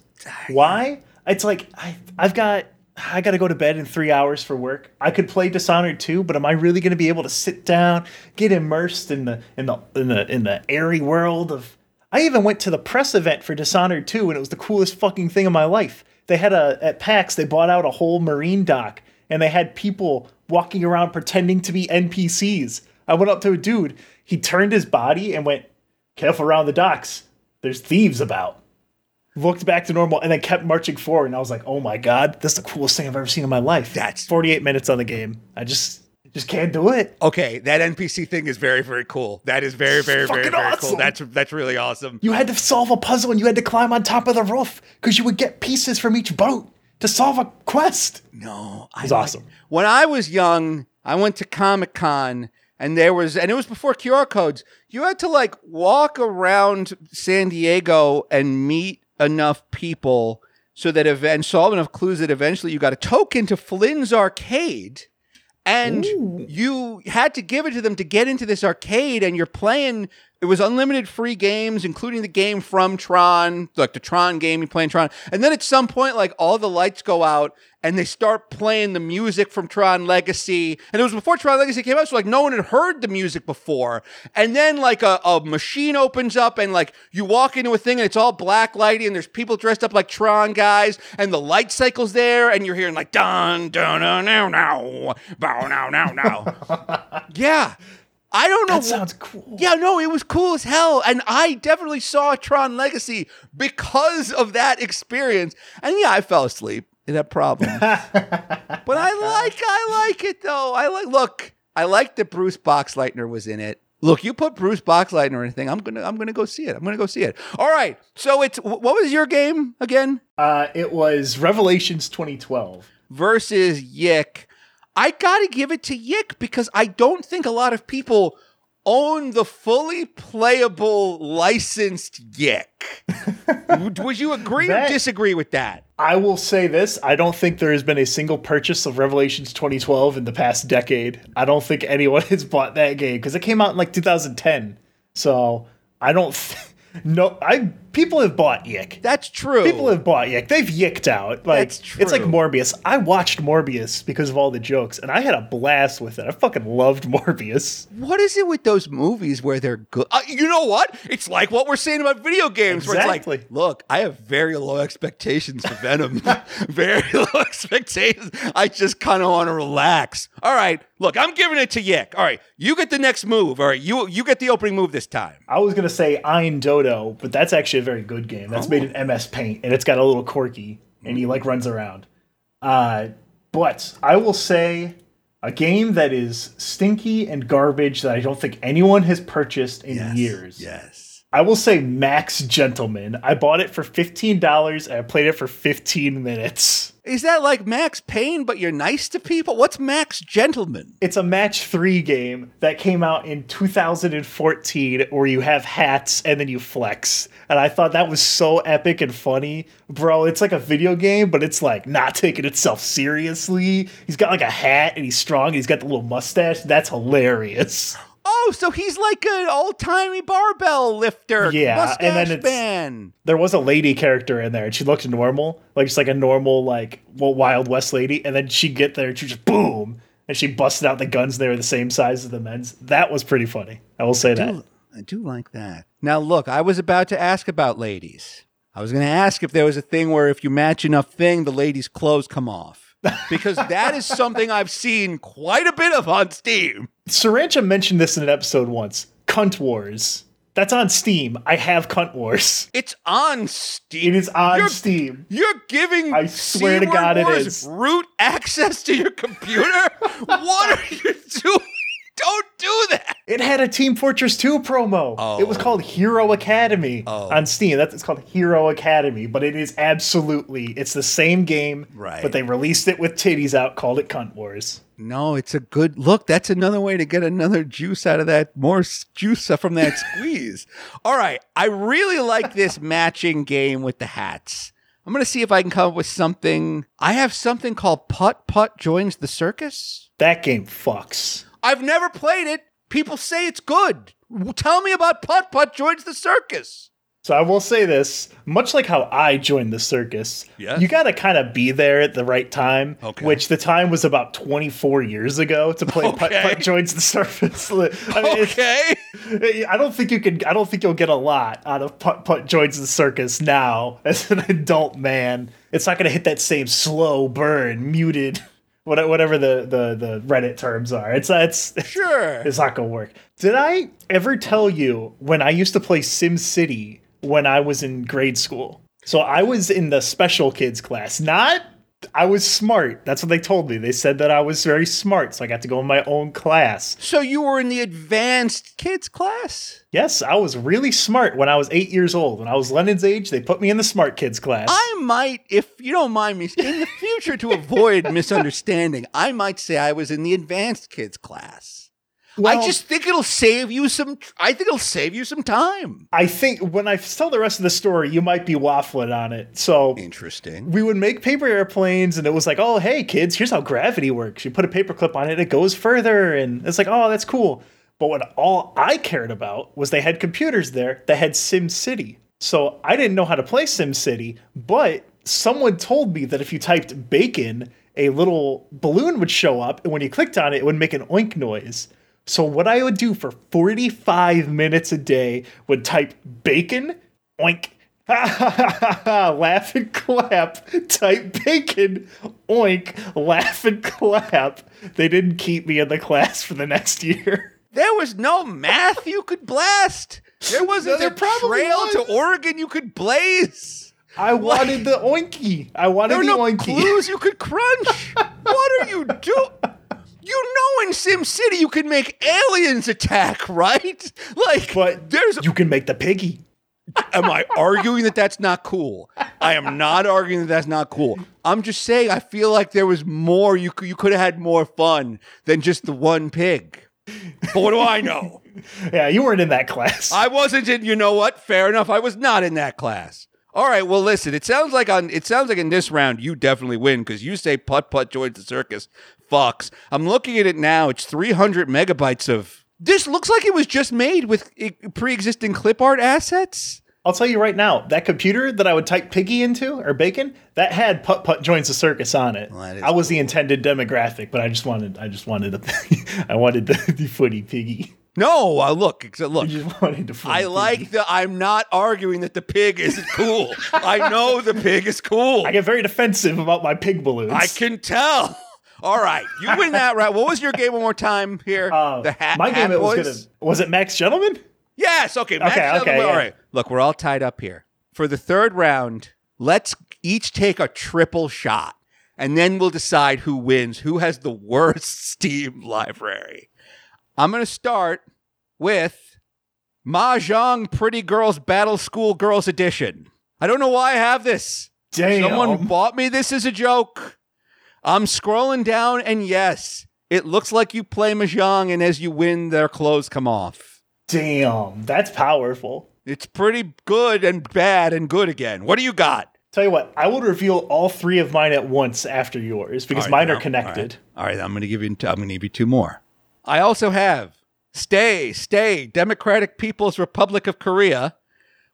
Why? It's like I I've got I got to go to bed in three hours for work. I could play Dishonored 2, but am I really going to be able to sit down, get immersed in the in the in the in the airy world of? I even went to the press event for Dishonored 2, and it was the coolest fucking thing of my life. They had a at PAX. They bought out a whole marine dock, and they had people walking around pretending to be NPCs. I went up to a dude. He turned his body and went, "Careful around the docks. There's thieves about." Looked back to normal and then kept marching forward and i was like oh my god that's the coolest thing i've ever seen in my life That's- 48 minutes on the game i just just can't do it Okay, that NPC thing is very, very cool. That is very, very, very, very cool. That's that's really awesome. you had to solve a puzzle and you had to climb on top of the roof because you would get pieces from each boat to solve a quest No, I was like- awesome. When I was young, I went to Comic Con, and there was, and it was before QR codes. You had to like walk around San Diego and meet enough people so that ev- and solve enough clues that eventually you got a token to Flynn's arcade. And you had to give it to them to get into this arcade, and you're playing. It was unlimited free games, including the game from Tron, like the Tron game. You play in Tron, and then at some point, like all the lights go out, and they start playing the music from Tron Legacy. And it was before Tron Legacy came out, so like no one had heard the music before. And then like a, a machine opens up, and like you walk into a thing, and it's all black lighty, and there's people dressed up like Tron guys, and the light cycle's there, and you're hearing like dun dun dun now now bow now now now. yeah, I don't know. that sounds cool yeah, no, it was cool as hell. And I definitely saw Tron Legacy because of that experience. And yeah, I fell asleep. That problem. but I like I like it though. I like look, I like that Bruce Boxleitner was in it. Look, you put Bruce Boxleitner or anything, I'm gonna I'm gonna go see it. I'm gonna go see it. All right. So it's what was your game again? uh, it was revelations 2012 versus Yick. I gotta give it to Yick because I don't think a lot of people own the fully playable licensed Yick. Would- Would you agree or disagree with that? I will say this: I don't think there has been a single purchase of Revelations 2012 in the past decade. I don't think anyone has bought that game because it came out in like 2010. So I don't. Th- no, I people have bought Yick. That's true. People have bought Yick. They've yicked out. Like That's it's like. Morbius. I watched Morbius because of all the jokes, and I had a blast with it. I fucking loved Morbius. what is it with those movies where they're good? Uh, you know what? It's like what we're saying about video games, where it's Exactly. like, look, I have very low expectations for Venom. very low expectations. I just kind of want to relax. All right, look, I'm giving it to Yick. All right, you get the next move. All right, you you get the opening move this time. I was gonna say Iron Dodo, but that's actually a very good game. That's made in MS Paint, and it's got a little quirky, and he like runs around. Uh, but I will say a game that is stinky and garbage that I don't think anyone has purchased in years. Yes. I will say Max Gentleman. I bought it for fifteen dollars and I played it for fifteen minutes. Is that like Max Payne, but you're nice to people? What's Max Gentleman? It's a match three game that came out in 2014 where you have hats and then you flex. And I thought that was so epic and funny. Bro, it's like a video game, but it's like not taking itself seriously. He's got like a hat and he's strong and he's got the little mustache. That's hilarious. Oh, so he's like an old timey barbell lifter. Yeah, mustache and then. There was a lady character in there and she looked normal, like just like a normal, like well, Wild West lady. And then she'd get there and she just boom. And she busted out the guns. They were the same size as the men's. That was pretty funny. I will say that. do- I do like that. Now, look, I was about to ask about ladies. I was going to ask if there was a thing where if you match enough thing, the ladies' clothes come off. Because that is something I've seen quite a bit of on Steam. Sarancha mentioned this in an episode once. Cunt Wars. That's on Steam. I have Cunt Wars. It's on Steam. It is on You're- Steam. You're giving I swear to God it Wars is. root access to your computer? what are you doing? Don't do that. It had a Team Fortress 2 promo. Oh. It was oh. called Hero Academy Oh. on Steam. That's it's called Hero Academy, but it is absolutely it's the same game, Right. But they released it with titties out, called it Cunt Wars. No, it's a good look. That's another way to get another juice out of that, more juice from that squeeze. All right. I really like this matching game with the hats. I'm going to see if I can come up with something. I have something called Putt Putt Joins the Circus. That game fucks. I've never played it. People say it's good. Tell me about Putt Putt Joins the Circus. So I will say this, much like how I joined the circus, Yes. you got to kind of be there at the right time, Okay. which the time was about 24 years ago to play Putt Okay. Putt Joins the Circus. I mean, Okay. I don't think you can I don't think you'll get a lot out of Putt Putt joins the circus now as an adult man. It's not going to hit that same slow burn, muted, whatever the the the Reddit terms are. It's uh, it's Sure. it's not going to work. Did I ever tell you when I used to play Sim City when I was in grade school? So I was in the special kids class, not. I was smart. That's what they told me. They said that I was very smart, so I got to go in my own class. So you were in the advanced kids class? Yes, I was really smart when I was eight years old. When I was Lennon's age, they put me in the smart kids class. I might, if you don't mind me, in the future to avoid misunderstanding, I might say I was in the advanced kids class. Well, I just think it'll save you some. I think it'll save you some time. I think when I tell the rest of the story, you might be waffling on it. So Interesting. we would make paper airplanes, and it was like, oh, hey, kids, here's how gravity works. You put a paper clip on it, it goes further, and it's like, oh, that's cool. But what all I cared about was they had computers there that had Sim City. So I didn't know how to play Sim City, but someone told me that if you typed bacon, a little balloon would show up, and when you clicked on it, it would make an oink noise. So what I would do for 45 minutes a day would type bacon, oink, laugh and clap, type bacon, oink, laugh and clap. They didn't keep me in the class for the next year. There was no math you could blast. There wasn't there a trail was. to Oregon you could blaze. I wanted the oinky. I wanted There were the no oinky. clues you could crunch. what are you doing? You know, in Sim City, you can make aliens attack, right? Like, But there's you can make the piggy. Am I arguing that that's not cool? I am not arguing that that's not cool. I'm just saying I feel like there was more. You could, you could have had more fun than just the one pig. But what do I know? Yeah, you weren't in that class. I wasn't in. You know what? Fair enough. I was not in that class. All right. Well, listen. It sounds like on. It sounds like in this round you definitely win because you say putt putt joins the circus. Fucks. I'm looking at it now. It's 300 megabytes of. This looks like it was just made with eh, pre-existing clip art assets. I'll tell you right now, that computer that I would type piggy into or bacon, that had putt putt joins the circus on it. Well, I was the intended demographic, but I just wanted I just wanted a I wanted the, the footy piggy. No, uh, look, look. I just wanted the footy I like the. I'm not arguing that the pig isn't cool. I know the pig is cool. I get very defensive about my pig balloons. I can tell. All right, you win that round. What was your game one more time here? Uh, the hat. my game it was gonna was it Max Gentleman? Yes. Okay. Max Okay, Gentleman. okay, All yeah. right. Look, we're all tied up here for the third round. Let's each take a triple shot, and then we'll decide who wins. Who has the worst Steam library? I'm gonna start with Mahjong Pretty Girls Battle School Girls Edition. I don't know why I have this. Damn. Someone bought me this as a joke. I'm scrolling down, and yes, it looks like you play Mahjong, and as you win, their clothes come off. Damn, that's powerful. It's pretty good and bad and good again. What do you got? Tell you what, I will reveal all three of mine at once after yours because right, mine are connected. All right, All right, I'm going to give you. I'm going to give you two more. I also have "Stay, Stay, Democratic People's Republic of Korea,"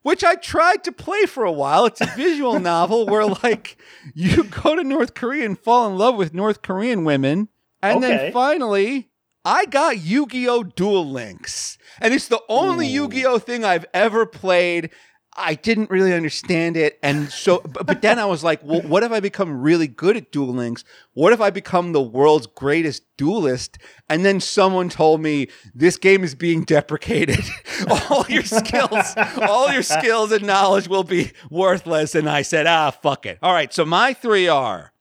which I tried to play for a while. It's a visual novel where like you go to North Korea and fall in love with North Korean women, and Okay. then finally. I got Yu-Gi-Oh! Duel Links, and it's the only Ooh. Yu-Gi-Oh! thing I've ever played. I didn't really understand it, and so, but, but then I was like, well, what if I become really good at Duel Links? What if I become the world's greatest duelist? And then someone told me this game is being deprecated. all your skills, all your skills and knowledge will be worthless. And I said, ah, fuck it. All right, so my three are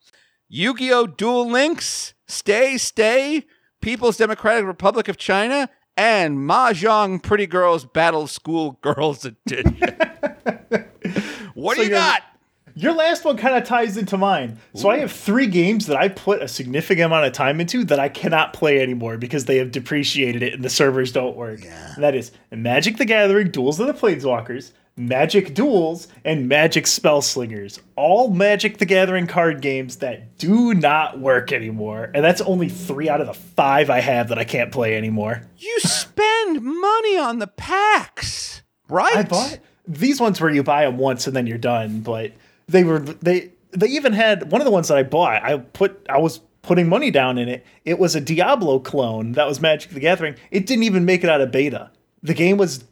Yu-Gi-Oh! Duel Links, Stay, Stay, People's Democratic Republic of China, and Mahjong Pretty Girls Battle School Girls Edition. what So do you you're- got? Your last one kind of ties into mine. So I have three games that I put a significant amount of time into that I cannot play anymore because they have depreciated it and the servers don't work. And that is Magic the Gathering, Duels of the Planeswalkers, Magic Duels, and Magic Spell Slingers. All Magic the Gathering card games that do not work anymore. And that's only three out of the five I have that I can't play anymore. You spend money on the packs, right? I bought these ones where you buy them once and then you're done, but they were they they even had one of the ones that I bought. I put I was putting money down in it. It was a Diablo clone that was Magic the Gathering. It didn't even make it out of beta. The game was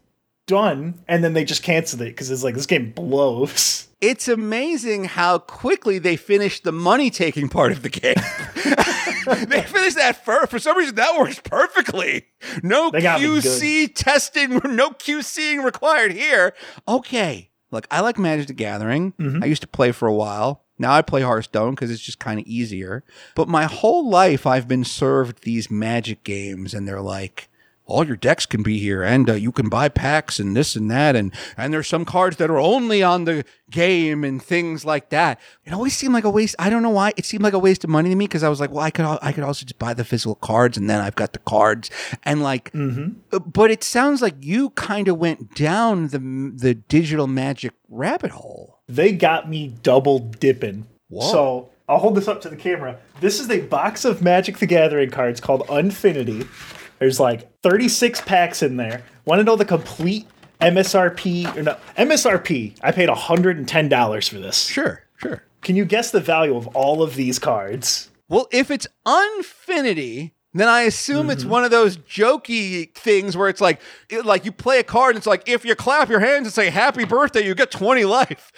done and then they just canceled it because it's like this game blows. It's amazing how quickly they finished the money taking part of the game. they finished that first. For some reason, that works perfectly. No They got me QC testing, no QCing required here. Okay. Look, I like Magic the Gathering. Mm-hmm. I used to play for a while. Now I play Hearthstone because it's just kind of easier. But my whole life, I've been served these Magic games, and they're like, all your decks can be here and uh, you can buy packs and this and that and and there's some cards that are only on the game and things like that it always seemed like a waste i don't know why it seemed like a waste of money to me because i was like well i could i could also just buy the physical cards and then i've got the cards and like uh, but it sounds like you kind of went down the the digital magic rabbit hole They got me double dipping. Whoa. So I'll hold this up to the camera. This is a box of Magic the Gathering cards called Unfinity. There's like 36 packs in there. Want to know the complete MSRP or no MSRP? I paid $110 for this. sure sure Can you guess the value of all of these cards? Well, if it's Unfinity, then I assume it's mm-hmm. one of those jokey things where it's like, it- like you play a card and it's like, if you clap your hands and say happy birthday, you get 20 life.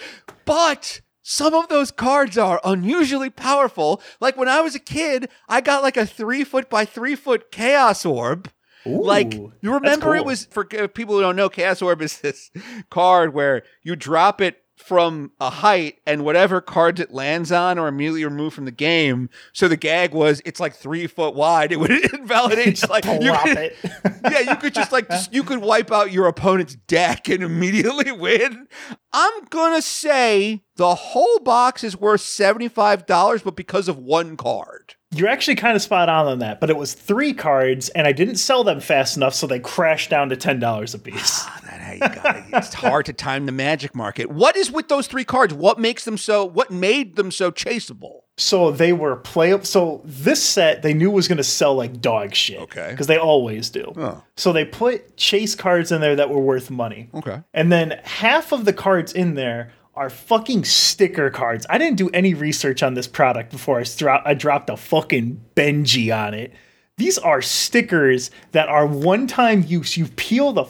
But some of those cards are unusually powerful. Like when I was a kid, I got like a three foot by three foot chaos orb. like you remember it was for uh, people who don't know chaos orb is this card where you drop it from a height and whatever cards it lands on are immediately removed from the game. So the gag was it's like three foot wide. It would invalidate. Like you could, it. yeah you could just like just, you could wipe out your opponent's deck and immediately win. I'm gonna say the whole box is worth $75 but because of one card. You're actually kind of spot on on that, but it was three cards, and I didn't sell them fast enough, so they crashed down to ten dollars a piece. Ah, That how you got it. It's hard to time the magic market. What is with those three cards? What makes them so? What made them so chaseable? So they were play. So this set they knew was going to sell like dog shit. Okay. Because they always do. Oh. So they put chase cards in there that were worth money. Okay. And then half of the cards in there are fucking sticker cards. I didn't do any research on this product before I, stro- I dropped a fucking Benji on it. These are stickers that are one time use. You peel the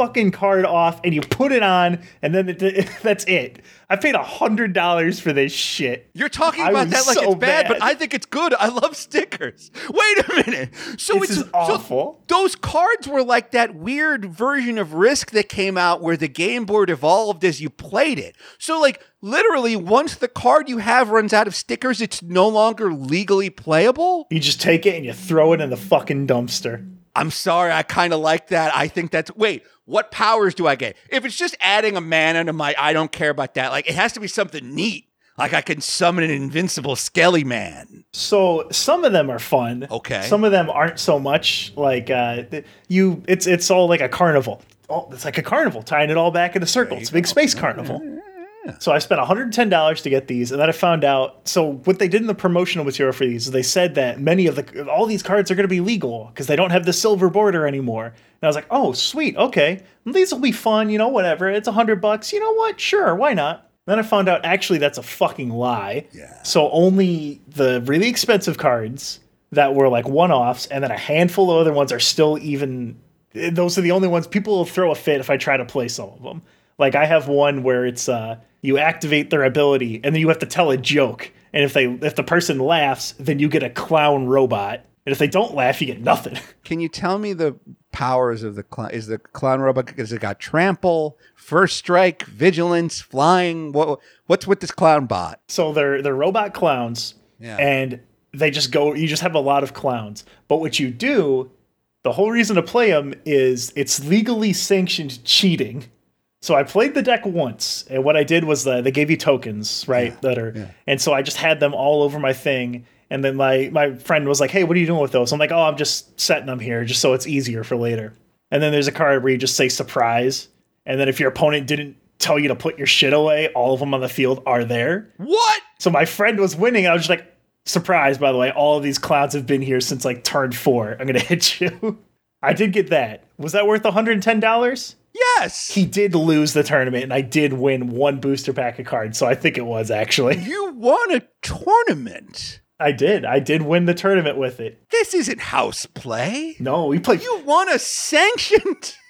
fucking card off and you put it on, and then it, that's it. I paid a hundred dollars for this shit. You're talking I about that like so it's bad, but. I think it's good. I love stickers. Wait a minute. So This it's is so awful. those cards were like that weird version of Risk that came out where the game board evolved as you played it. So like literally once the card you have runs out of stickers, it's no longer legally playable. You just take it and you throw it in the fucking dumpster. I'm sorry, I kind of like that. I think that's wait, what powers do I get? If it's just adding a mana to my I don't care about that. Like it has to be something neat. Like I can summon an invincible skelly man. So some of them are fun. Okay. Some of them aren't so much. Like uh, you, it's it's all like a carnival. Oh, it's like a carnival, tying it all back in a circle. It's a big space carnival. So I spent $110 to get these, and then I found out. So what they did in the promotional material for these is they said that many of the all these cards are going to be legal because they don't have the silver border anymore. And I was like, oh sweet, okay, these will be fun. You know, whatever. It's a hundred bucks. You know what? Sure, why not? Then I found out actually that's a fucking lie. Yeah. So only the really expensive cards that were like one offs, and then a handful of other ones are still even. Those are the only ones people will throw a fit if I try to play some of them. Like I have one where it's uh, you activate their ability, and then you have to tell a joke, and if they if the person laughs, then you get a clown robot, and if they don't laugh, you get nothing. Can you tell me the powers of the clown? Is the clown robot? Has it got trample, first strike, vigilance, flying? What what's with this clown bot? So they're they're robot clowns, Yeah. and they just go. You just have a lot of clowns. But what you do, the whole reason to play them is it's legally sanctioned cheating. So I played the deck once, and what I did was uh, they gave you tokens, right? That are, and so I just had them all over my thing. And then my my friend was like, "Hey, what are you doing with those?" I'm like, "Oh, I'm just setting them here, just so it's easier for later." And then there's a card where you just say surprise, and then if your opponent didn't tell you to put your shit away, all of them on the field are there. What? So my friend was winning. I was just like, surprise, by the way, all of these clouds have been here since like turn four. I'm gonna hit you. I did get that. Was that worth $110? Yes. He did lose the tournament, and I did win one booster pack of cards, so I think it was actually. you won a tournament. I did. I did win the tournament with it. This isn't house play. No, we play. You won a sanctioned.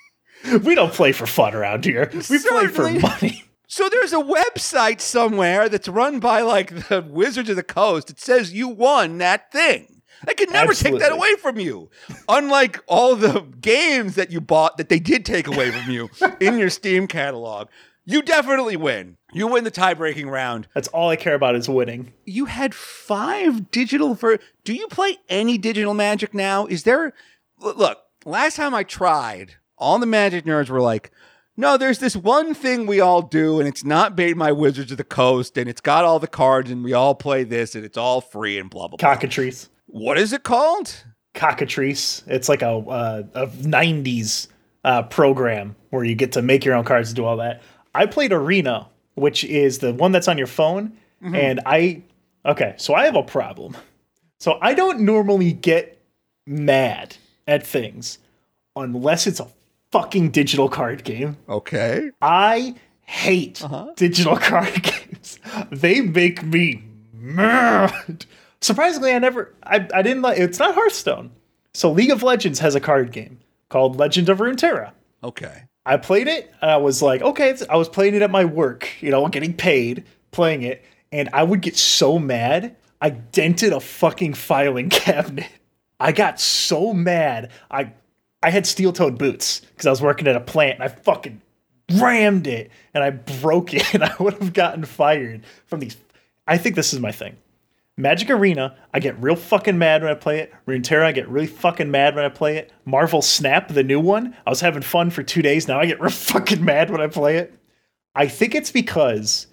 We don't play for fun around here. We play for money. So there's a website somewhere that's run by like the Wizards of the Coast. It says you won that thing. I can never take that away from you. Unlike all the games that you bought that they did take away from you in your Steam catalog. You definitely win. You win the tie-breaking round. That's all I care about is winning. You had five digital for. Do you play any digital magic now? Is there. Look, last time I tried, all the magic nerds were like, no, there's this one thing we all do, and it's not made by Wizards of the Coast, and it's got all the cards, and we all play this, and it's all free and blah, blah, blah. Cockatrice. What is it called? Cockatrice. It's like a uh, a '90s uh, program where you get to make your own cards and do all that. I played Arena, which is the one that's on your phone, and I okay. So I have a problem. So I don't normally get mad at things unless it's a fucking digital card game. Okay. I hate digital card games. They make me mad. Surprisingly, I never, I, I didn't like. It's not Hearthstone. So League of Legends has a card game called Legend of Runeterra. Okay. I played it and I was like, okay, I was playing it at my work, you know, getting paid playing it, and I would get so mad. I dented a fucking filing cabinet. I got so mad. I I had steel-toed boots because I was working at a plant and I fucking rammed it and I broke it and I would have gotten fired from these. I think this is my thing. Magic Arena, I get real fucking mad when I play it. Runeterra, I get really fucking mad when I play it. Marvel Snap, the new one, I was having fun for two days. Now I get real fucking mad when I play it. I think it's because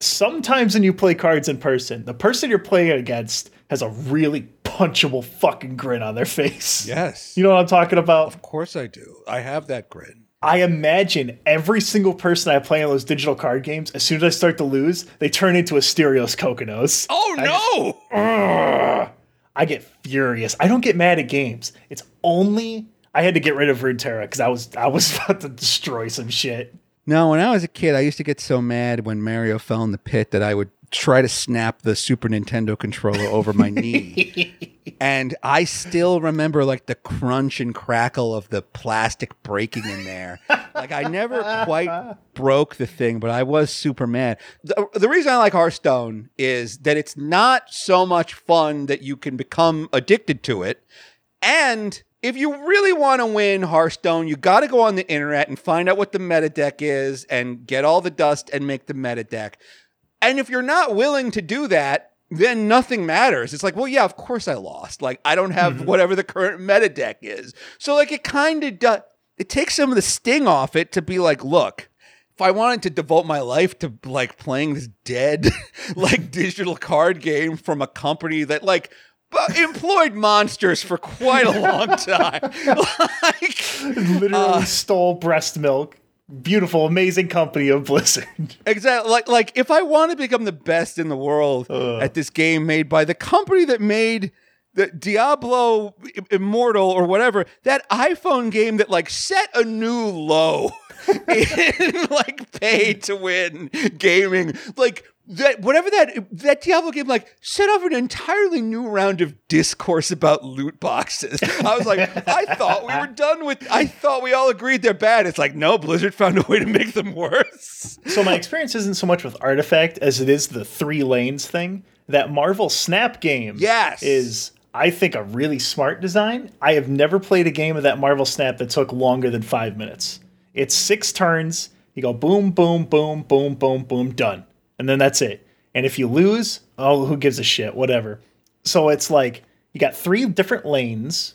sometimes when you play cards in person, the person you're playing against has a really punchable fucking grin on their face. Yes. You know what I'm talking about? Of course I do. I have that grin. I imagine every single person I play in those digital card games, as soon as I start to lose, they turn into Asterios Kokkinos. Oh no! Ugh. I get furious. I don't get mad at games. It's only I had to get rid of Runeterra because I was I was about to destroy some shit. No, when I was a kid, I used to get so mad when Mario fell in the pit that I would try to snap the Super Nintendo controller over my knee. And I still remember like the crunch and crackle of the plastic breaking in there. Like I never quite broke the thing, but I was super mad. The, the reason I like Hearthstone is that it's not so much fun that you can become addicted to it. And if you really want to win Hearthstone, you got to go on the internet and find out what the meta deck is and get all the dust and make the meta deck. And if you're not willing to do that, then nothing matters. It's like, well, yeah, of course I lost. Like, I don't have whatever the current meta deck is. So, like, it kind of does, it takes some of the sting off it to be like, look, if I wanted to devote my life to like playing this dead like digital card game from a company that like bu- employed monsters for quite a long time. like Literally Uh. stole breast milk. Beautiful, amazing company of Blizzard. exactly like like if I want to become the best in the world at this game made by the company that made the Diablo Immortal or whatever, that iPhone game that like set a new low in like pay to win gaming. Like that whatever that that Diablo game like set off an entirely new round of discourse about loot boxes. I was like, I thought we were done with I thought we all agreed they're bad. It's like, no, Blizzard found a way to make them worse. so my experience isn't so much with Artifact as it is the three lanes thing. That Marvel Snap game Yes. is I think a really smart design. I have never played a game of that Marvel Snap that took longer than five minutes. It's six turns. You go boom, boom, boom, boom, boom, boom, done. And then that's it. And if you lose, oh, who gives a shit? Whatever. So it's like you got three different lanes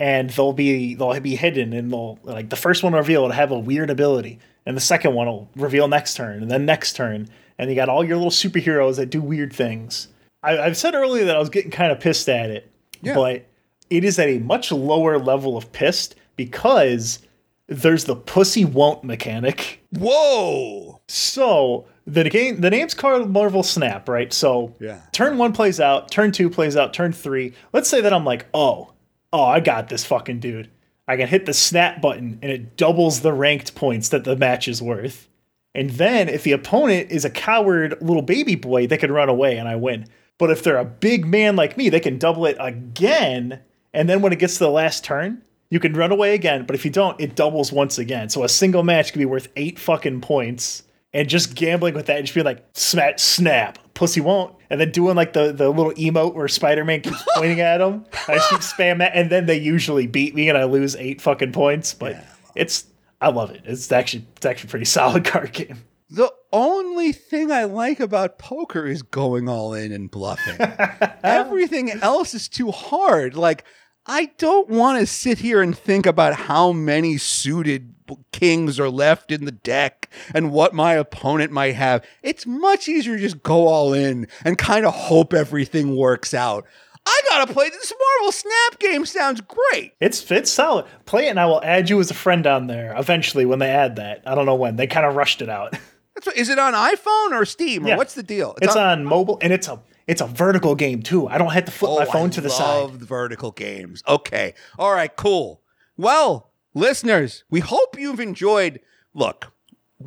and they'll be they'll be hidden and they'll like the first one reveal will have a weird ability and the second one will reveal next turn and then next turn and you got all your little superheroes that do weird things I, i've said earlier that i was getting kind of pissed at it yeah. but it is at a much lower level of pissed because there's the pussy won't mechanic Whoa. so the game, the name's called Marvel Snap, right? So Yeah. turn one plays out, turn two plays out, turn three. Let's say that I'm like, oh, oh, I got this fucking dude. I can hit the snap button and it doubles the ranked points that the match is worth. And then if the opponent is a coward little baby boy, they can run away and I win. But if they're a big man like me, they can double it again. And then when it gets to the last turn, you can run away again. But if you don't, it doubles once again. So a single match could be worth eight fucking points. And just gambling with that and just being like, smack, snap, pussy won't. And then doing like the, the little emote where Spider Man keeps pointing at him. I just keep spam that. And then they usually beat me and I lose eight fucking points. But it's, I love it. It's actually, it's actually a pretty solid card game. The only thing I like about poker is going all in and bluffing. Everything else is too hard. Like, I don't want to sit here and think about how many suited kings are left in the deck and what my opponent might have. It's much easier to just go all in and kind of hope everything works out. I gotta play this Marvel Snap game. Sounds great. It's it's solid. Play it, and I will add you as a friend on there eventually when they add that. I don't know when. They kind of rushed it out. That's what, is it on iPhone or Steam or Yeah. what's the deal? It's on mobile, and it's a it's a vertical game too. I don't have to flip my Oh, phone I to the side. I love vertical games. Okay. All right, cool. Well, listeners, we hope you've enjoyed. Look,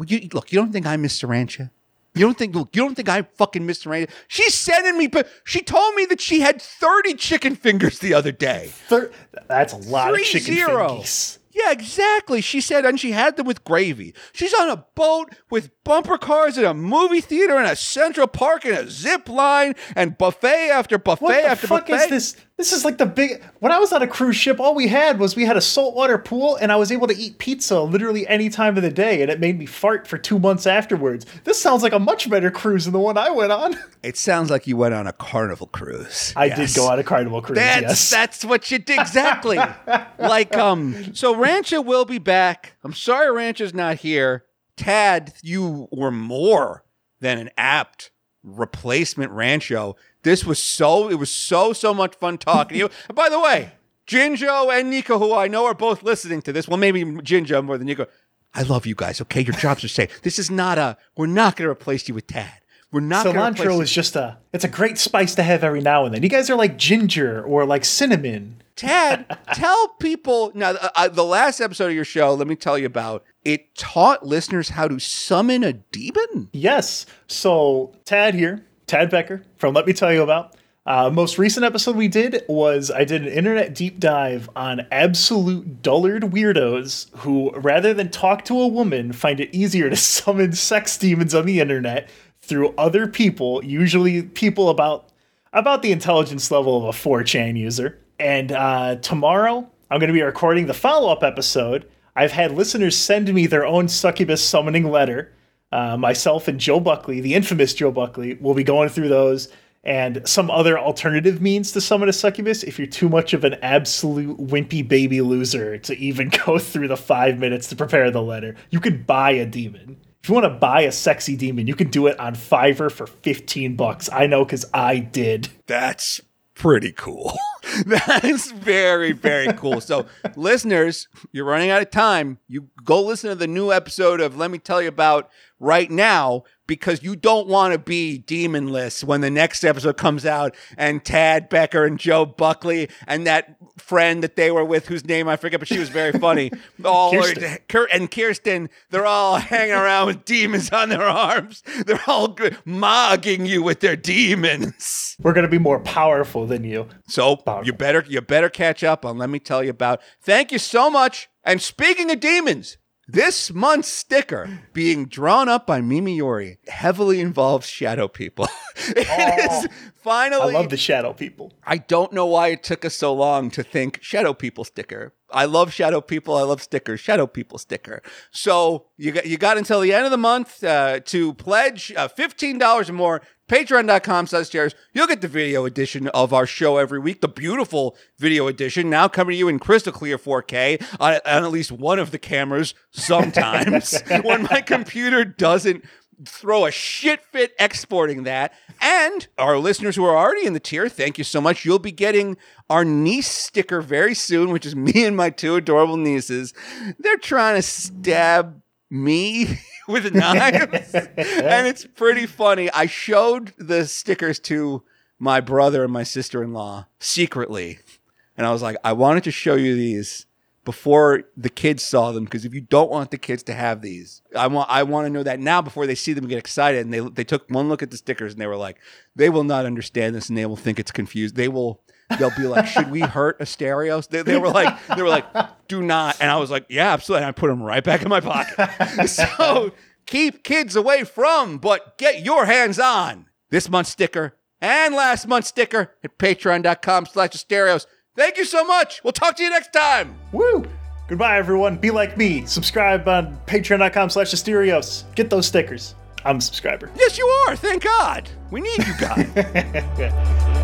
you, look, you don't think I miss Sarancha? You don't think look, you don't think I fucking miss Sarancha? She's sending me but she told me that she had 30 chicken fingers the other day. Thir- that's a lot Three of chicken zero. fingies. Yeah, exactly. She said, and she had them with gravy. She's on a boat with bumper cars in a movie theater and a Central Park and a zip line and buffet after buffet What the after fuck buffet. is this? This is like the big. When I was on a cruise ship, all we had was we had a saltwater pool, and I was able to eat pizza literally any time of the day, and it made me fart for two months afterwards. This sounds like a much better cruise than the one I went on. It sounds like you went on a carnival cruise. I Yes. did go on a carnival cruise. That's yes. that's what you did exactly. like um, so Rancho will be back. I'm sorry Rancho's not here. Tad, you were more than an apt replacement Rancho. This was so it was so so much fun talking to you. And by the way, Jinjo and Nico, who I know are both listening to this, well maybe Jinjo more than Nico. I love you guys. Okay, your jobs are safe. This is not a. We're not going to replace you with Tad. We're not. Cilantro you- is just a it's a great spice to have every now and then. You guys are like ginger or like cinnamon. Tad, tell people now. Uh, uh, the last episode of your show, let me tell you about. It taught listeners how to summon a demon. Yes. So Tad here, Tad Becker from Let Me Tell You About. Uh, most recent episode we did was I did an internet deep dive on absolute dullard weirdos who, rather than talk to a woman, find it easier to summon sex demons on the internet through other people, usually people about about the intelligence level of a 4chan user. And uh, tomorrow, I'm going to be recording the follow up episode. I've had listeners send me their own succubus summoning letter. Uh, myself and Joe Buckley, the infamous Joe Buckley, will be going through those and some other alternative means to summon a succubus if you're too much of an absolute wimpy baby loser to even go through the five minutes to prepare the letter. You could buy a demon. If you want to buy a sexy demon, you can do it on Fiverr for 15 bucks. I know because I did. That's pretty cool. that is very, very cool. So, listeners, you're running out of time. You go listen to the new episode of Let Me Tell You About right now because you don't want to be demonless when the next episode comes out and Tad Becker and Joe Buckley and that friend that they were with whose name I forget, but she was very funny. all Kirsten. Kir- and Kirsten, they're all hanging around with demons on their arms. They're all mogging you with their demons. We're going to be more powerful than you. So you better you better catch up on. Let me tell you about. Thank you so much. And speaking of demons, this month's sticker being drawn up by Mimi Yori heavily involves shadow people. it Oh. is finally. I love the shadow people. I don't know why it took us so long to think shadow people sticker. I love shadow people. I love stickers. Shadow people sticker. So you got you got until the end of the month uh, to pledge uh, fifteen dollars or more. Patreon.com slash stairs. You'll get the video edition of our show every week. The beautiful video edition now coming to you in crystal clear 4K on, on at least one of the cameras sometimes when my computer doesn't throw a shit fit exporting that. And our listeners who are already in the tier, thank you so much. You'll be getting our niece sticker very soon, which is me and my two adorable nieces. They're trying to stab me with knives, and it's pretty funny. I showed the stickers to my brother and my sister in law secretly, and I was like, I wanted to show you these before the kids saw them because if you don't want the kids to have these i want i want to know that now before they see them and get excited. And they they took one look at the stickers and they were like they will not understand this and they will think it's confused. They will they'll be like should we hurt asterios they, they were like they were like do not and i was like yeah absolutely and i put them right back in my pocket so keep kids away from but get your hands on this month's sticker and last month's sticker at patreon.com slash asterios thank you so much we'll talk to you next time Woo! Goodbye, everyone. Be like me. Subscribe on patreon.com slash Asterios. Get those stickers. I'm a subscriber. Yes, you are. Thank God. We need you guys.